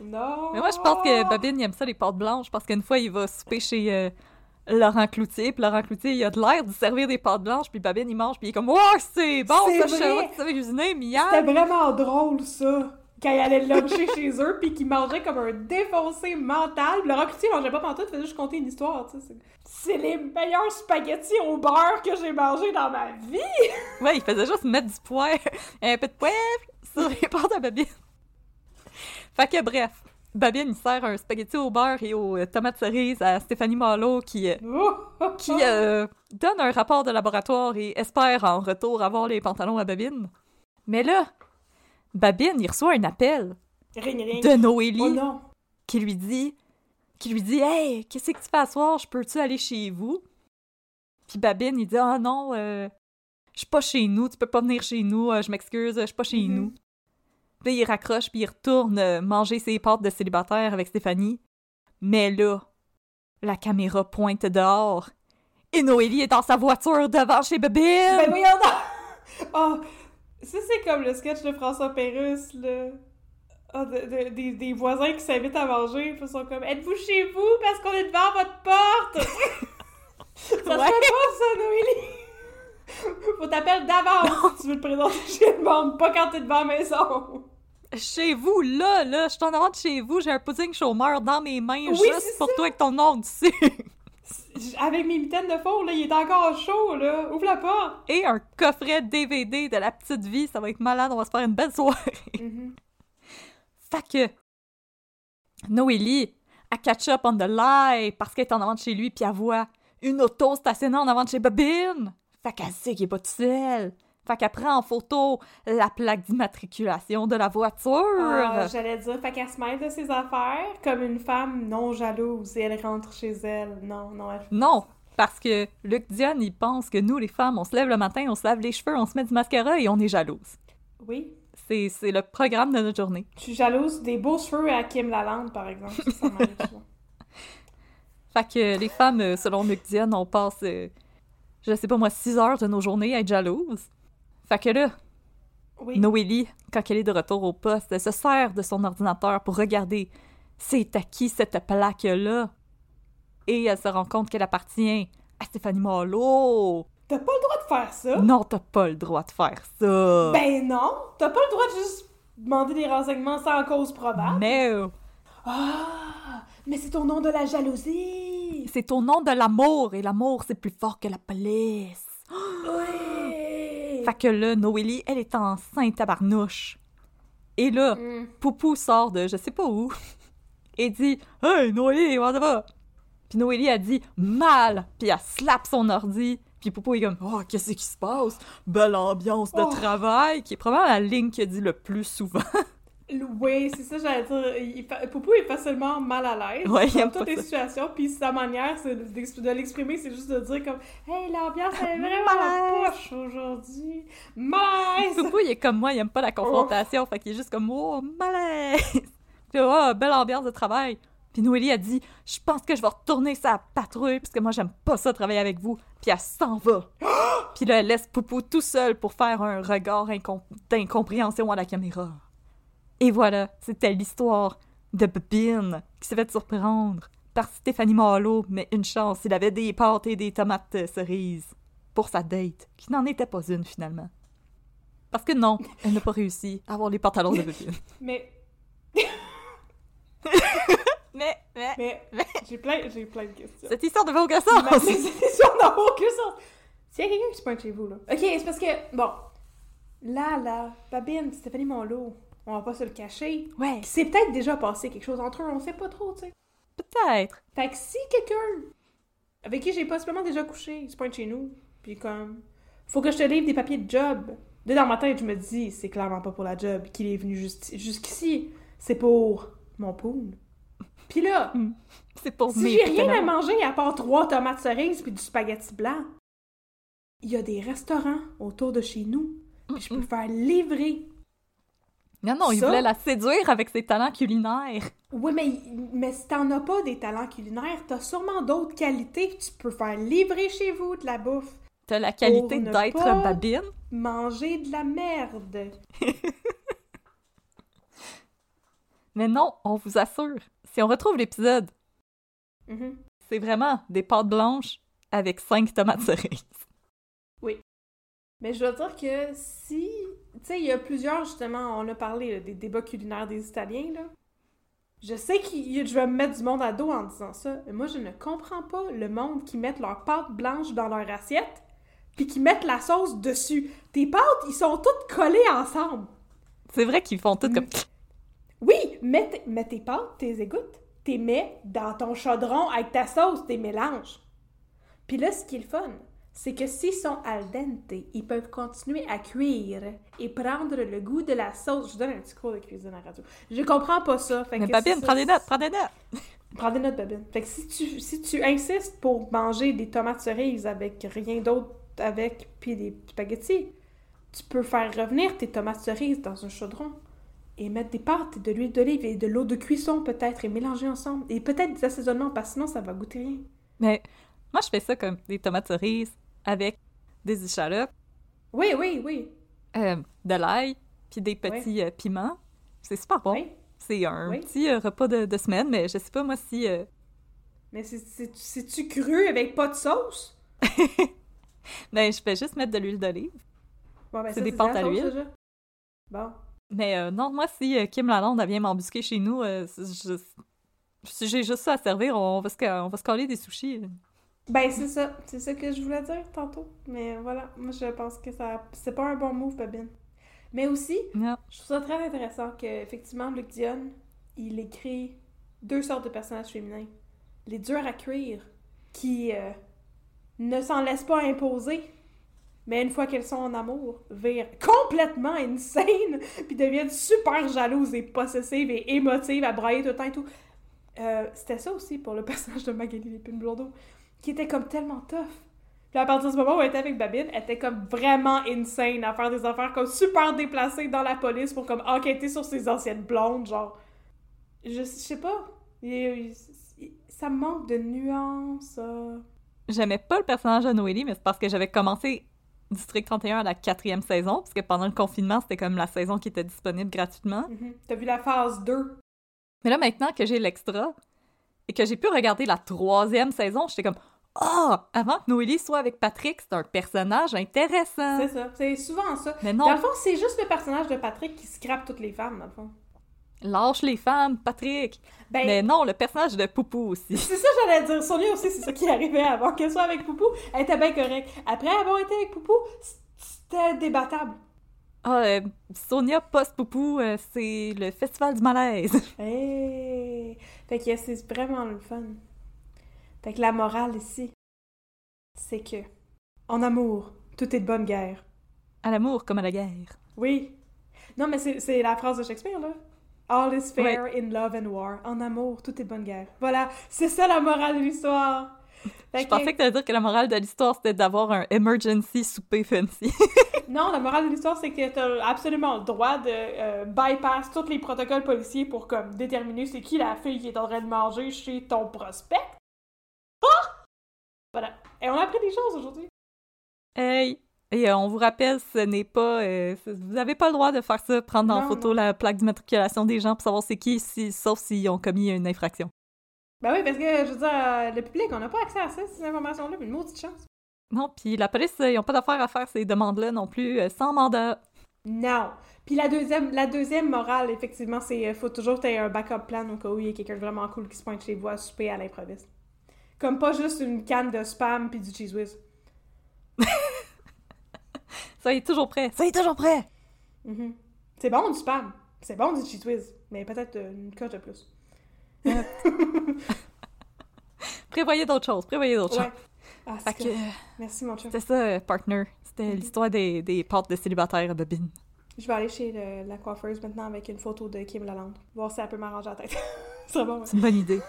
non! Mais moi, je pense que Babine, il aime ça, les pâtes blanches, parce qu'une fois, il va souper chez euh, Laurent Cloutier, puis Laurent Cloutier, il a de l'air de servir des pâtes blanches, puis Babine, il mange, puis il est comme « Wow, c'est bon, ça, je savais que tu savais cuisiner, C'était miam! vraiment drôle, ça! Quand il allait luncher chez eux, puis qu'il mangeait comme un défoncé mental. Puis Laurent Cloutier mangeait pas pantoute, il faisait juste compter une histoire, tu sais. c'est- les meilleurs spaghettis au beurre que j'ai mangés dans ma vie! » Ouais, il faisait juste mettre du poivre, un peu de poivre sur les pâtes à Babine. Fait que bref, Babine, il sert un spaghetti au beurre et aux euh, tomates cerises à Stéphanie Malo, qui... euh, qui euh, donne un rapport de laboratoire et espère en retour avoir les pantalons à Babine. Mais là, Babine, il reçoit un appel Ring, ring. de Noélie Oh qui lui dit qui lui dit Hey, qu'est-ce que tu fais à soir? Je peux-tu aller chez vous? Puis Babine, il dit Ah non, euh, je suis pas chez nous, tu peux pas venir chez nous, je m'excuse, je suis pas chez Mhm. nous. Puis il raccroche, puis il retourne euh, manger ses pâtes de célibataire avec Stéphanie. Mais là, la caméra pointe dehors. Et Noélie est dans sa voiture devant chez Babine! Ben voyons donc! Oh! Ça, c'est comme le sketch de François Pérusse, là. De- de- des, des voisins qui s'invitent à manger, ils sont comme « Êtes-vous chez vous parce qu'on est devant votre porte? » Ça se fait Ouais. pas, ça, Noélie! Faut t'appeler d'avance si tu veux te présenter chez le monde, pas quand t'es devant la maison. Chez vous, là, là, je suis en avant de chez vous, j'ai un pudding chômeur dans mes mains Oui, juste pour ça. toi avec ton nom dessus. Avec mes mitaines de four, là, il est encore chaud, là. Ouvre la porte! Et un coffret DVD de la petite vie, ça va être malade, on va se faire une belle soirée. Mhm. Fait que Noélie, elle catch up on the lie parce qu'elle est en avant de chez lui puis elle voit une auto stationnée en avant de chez Bobine. Fait qu'elle sait qu'il est pas tout seul. Fait qu'elle prend en photo la plaque d'immatriculation de la voiture. Ah, J'allais dire, fait qu'elle se mêle de ses affaires comme une femme non jalouse et elle rentre chez elle. Non, non, elle... Non, parce que Luc Dion, il pense que nous, les femmes, on se lève le matin, on se lave les cheveux, on se met du mascara et on est jalouse. Oui. C'est c'est le programme de notre journée. Je suis jalouse des beaux cheveux à Kim Lalande, par exemple. Ça. Fait que les femmes, selon Luc Dion, on passe, euh, je sais pas moi, 6 heures de nos journées à être jalouses. Fait que là, Oui. Noélie, quand elle est de retour au poste, elle se sert de son ordinateur pour regarder c'est à qui cette plaque-là. Et elle se rend compte qu'elle appartient à Stéphanie Marlowe. T'as pas le droit de faire ça? Non, t'as pas le droit de faire ça. Ben non! T'as pas le droit de juste demander des renseignements sans cause probable. Mais euh, Ah! Mais c'est au nom de la jalousie! c'est au nom de l'amour, et l'amour, c'est plus fort que la police. Oui! Fait que là, Noélie, elle est enceinte tabarnouche. Et là, Mm. Poupou sort de je sais pas où et dit Hey Noélie, comment ça va? Puis Noélie a dit mal, puis elle slappe son ordi. Puis Poupou est comme Oh, qu'est-ce qui se passe? Belle ambiance de Oh. travail, qui est probablement la ligne qu'il dit le plus souvent. Oui, c'est ça, j'allais dire. Il fa- Poupou est facilement mal à l'aise Ouais, dans toutes les ça. situations, puis sa manière de l'exprimer, c'est juste de dire comme Hey, l'ambiance elle est vraiment poche aujourd'hui! Malaise! Poupou, il est comme moi, il aime pas la confrontation, fait qu'il est juste comme Oh, malaise! Puis oh, belle ambiance de travail. Puis Noélie a dit Je pense que je vais retourner sa patrouille, parce que moi, j'aime pas ça travailler avec vous. Puis elle s'en va. Puis là, elle laisse Poupou tout seul pour faire un regard incom- d'incompréhension à la caméra. Et voilà, c'était l'histoire de Bobine qui s'est fait surprendre par Stéphanie Marlowe, mais une chance, il avait des pâtes et des tomates euh, cerises pour sa date, qui n'en était pas une finalement. Parce que non, elle n'a pas réussi à avoir les pantalons de Bobine. Mais, Mais, mais, mais, j'ai plein, j'ai plein de questions. cette histoire de aucun Mais sens! c'est c'est sûr, n'a aucun sens. S'il y a quelqu'un qui se pointe chez vous, là. Ok, c'est parce que, bon, là, là, Babine, Stéphanie Monlot, on va pas se le cacher. Ouais, C'est peut-être déjà passé quelque chose entre eux, on sait pas trop, tu sais. peut-être. Fait que si quelqu'un avec qui j'ai possiblement déjà couché se pointe chez nous, puis comme, faut que je te livre des papiers de job. Là, dans ma tête, je me dis, c'est clairement pas pour la job qu'il est venu jusqu'ici. C'est pour mon pool. Puis là, C'est pour si j'ai rien à manger à part trois tomates cerises puis du spaghetti blanc, il y a des restaurants autour de chez nous. Puis je peux faire livrer. Non, non, il Ça- voulait la séduire avec ses talents culinaires. Oui, mais, mais si t'en as pas des talents culinaires, t'as sûrement d'autres qualités que tu peux faire livrer chez vous de la bouffe. T'as la qualité d'être babine. Manger de la merde. Mais non, on vous assure, si on retrouve l'épisode, Mhm. c'est vraiment des pâtes blanches avec cinq tomates cerises. Mais je dois dire que si. Tu sais, il y a plusieurs, justement, on a parlé là, des débats culinaires des Italiens, là. Je sais que je vais me mettre du monde à dos en disant ça, mais moi, je ne comprends pas le monde qui met leur pâte blanche dans leur assiette, puis qui mettent la sauce dessus. Tes pâtes, ils sont toutes collées ensemble. C'est vrai qu'ils font tout comme... Oui, mets, mets tes pâtes, tes égouttes, t'es mets dans ton chaudron avec ta sauce, tes mélanges. Puis là, ce qui est le fun, c'est que s'ils sont al dente, ils peuvent continuer à cuire et prendre le goût de la sauce. Je donne un petit cours de cuisine à la radio. Je comprends pas ça. Fait Mais que babine, si ça- prends des notes, prends des notes! Prends des notes, Babine. Fait que si tu, si tu insistes pour manger des tomates cerises avec rien d'autre avec, puis des spaghettis, tu peux faire revenir tes tomates cerises dans un chaudron et mettre des pâtes, de l'huile d'olive et de l'eau de cuisson peut-être et mélanger ensemble. Et peut-être des assaisonnements parce que sinon ça va goûter rien. Mais moi, je fais ça comme des tomates cerises avec des échalotes, Oui, oui, oui. euh, de l'ail, puis des petits euh, piments. C'est super bon. Oui. C'est un Oui. petit euh, repas de, de semaine, mais je sais pas moi si... euh, Mais c'est- c'est- c'est-tu cru avec pas de sauce? Ben, je fais juste mettre de l'huile d'olive. Bon, ben, C'est des de pâtes à l'huile. Bon. Mais euh, non, moi, si Kim Lalonde elle vient m'embusquer chez nous, euh, si j'ai juste ça à servir, on va se, on va se coller des sushis. Ben, c'est ça. C'est ça que je voulais dire tantôt. Mais voilà, moi, je pense que ça c'est pas un bon move, Babine. Mais aussi, Non. je trouve ça très intéressant que effectivement Luc Dion, il écrit deux sortes de personnages féminins. Les durs à cuire, qui, euh, ne s'en laissent pas imposer. Mais une fois qu'elles sont en amour, virent complètement insane, puis deviennent super jalouses et possessives et émotives à brailler tout le temps et tout. Euh, C'était ça aussi pour le personnage de Magali Lépine Blondeau, qui était comme tellement tough. Puis à partir du moment où elle était avec Babine, elle était comme vraiment insane à faire des affaires comme super déplacées dans la police pour comme enquêter sur ses anciennes blondes, genre. Je, je sais pas. Il- il- ça manque de nuances. euh. J'aimais pas le personnage de Noélie, mais c'est parce que j'avais commencé District 31 à la quatrième saison, parce que pendant le confinement, c'était comme la saison qui était disponible gratuitement. Mhm. T'as vu la phase 2? Mais là, maintenant que j'ai l'extra et que j'ai pu regarder la troisième saison, j'étais comme Ah! avant que Noélie soit avec Patrick, c'est un personnage intéressant. C'est ça. C'est souvent ça. Mais Dans non, le fond, c'est juste le personnage de Patrick qui scrape toutes les femmes, dans le fond. lâche les femmes, Patrick. Ben, Mais non, le personnage de Poupou aussi. c'est ça que j'allais dire. Sonia aussi, c'est ça qui arrivait avant qu'elle soit avec Poupou. Elle était bien correcte. Après avoir été avec Poupou, c'était débattable. Ah, euh, Sonia post-Poupou, euh, c'est le festival du malaise. Hey! Fait que c'est vraiment le fun. Fait que la morale ici, c'est que, en amour, tout est de bonne guerre. À l'amour comme à la guerre. Oui. Non, mais c'est la phrase de Shakespeare, là. All is fair in love and war. En amour, tout est de bonne guerre. Voilà, c'est ça la morale de l'histoire. Je pensais que t'allais dire que la morale de l'histoire, c'était d'avoir un emergency souper fancy. Non, la morale de l'histoire, c'est que t'as absolument le droit de euh, bypass tous les protocoles policiers pour comme déterminer c'est qui la fille qui est en train de manger chez ton prospect. Et on a appris des choses aujourd'hui. hey! Et euh, on vous rappelle, ce n'est pas... euh, vous n'avez pas le droit de faire ça, prendre en Non, photo la plaque d'immatriculation des gens pour savoir c'est qui, si, sauf s'ils ont commis une infraction. Ben oui, parce que, je veux dire, euh, le public, on n'a pas accès à ça, ces informations-là, mais une maudite chance. Non, puis la police, ils n'ont pas d'affaire à faire ces demandes-là non plus, sans mandat. Non. Puis la deuxième, la deuxième morale, effectivement, c'est faut toujours que t'aies un backup plan au cas où il y a quelqu'un vraiment cool qui se pointe chez vous à souper à l'improviste. Comme pas juste une canne de spam puis du cheese whiz. Ça est toujours prêt! Ça est toujours prêt! Mhm. C'est bon du spam. C'est bon du cheese whiz. Mais peut-être euh, une coche de plus. Prévoyez d'autres choses, prévoyez d'autres Ouais. choses. Ah, Fait que, Merci, mon chum. c'était ça, euh, partner. C'était l'histoire des, des pâtes de célibataires à bobine. Je vais aller chez le- la coiffeuse maintenant avec une photo de Kim Lalande. Voir si elle peut m'arranger la tête. c'est bon, ouais. C'est une bonne idée.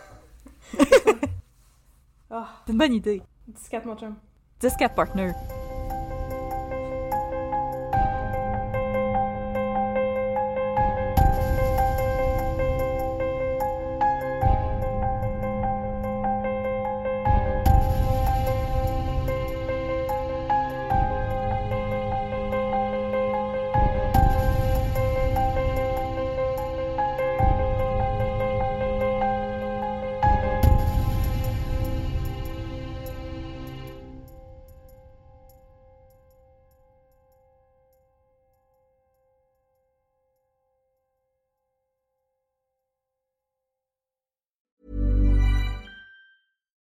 Ah, C'est une bonne idée. 14, mon chum. 10-4 partner.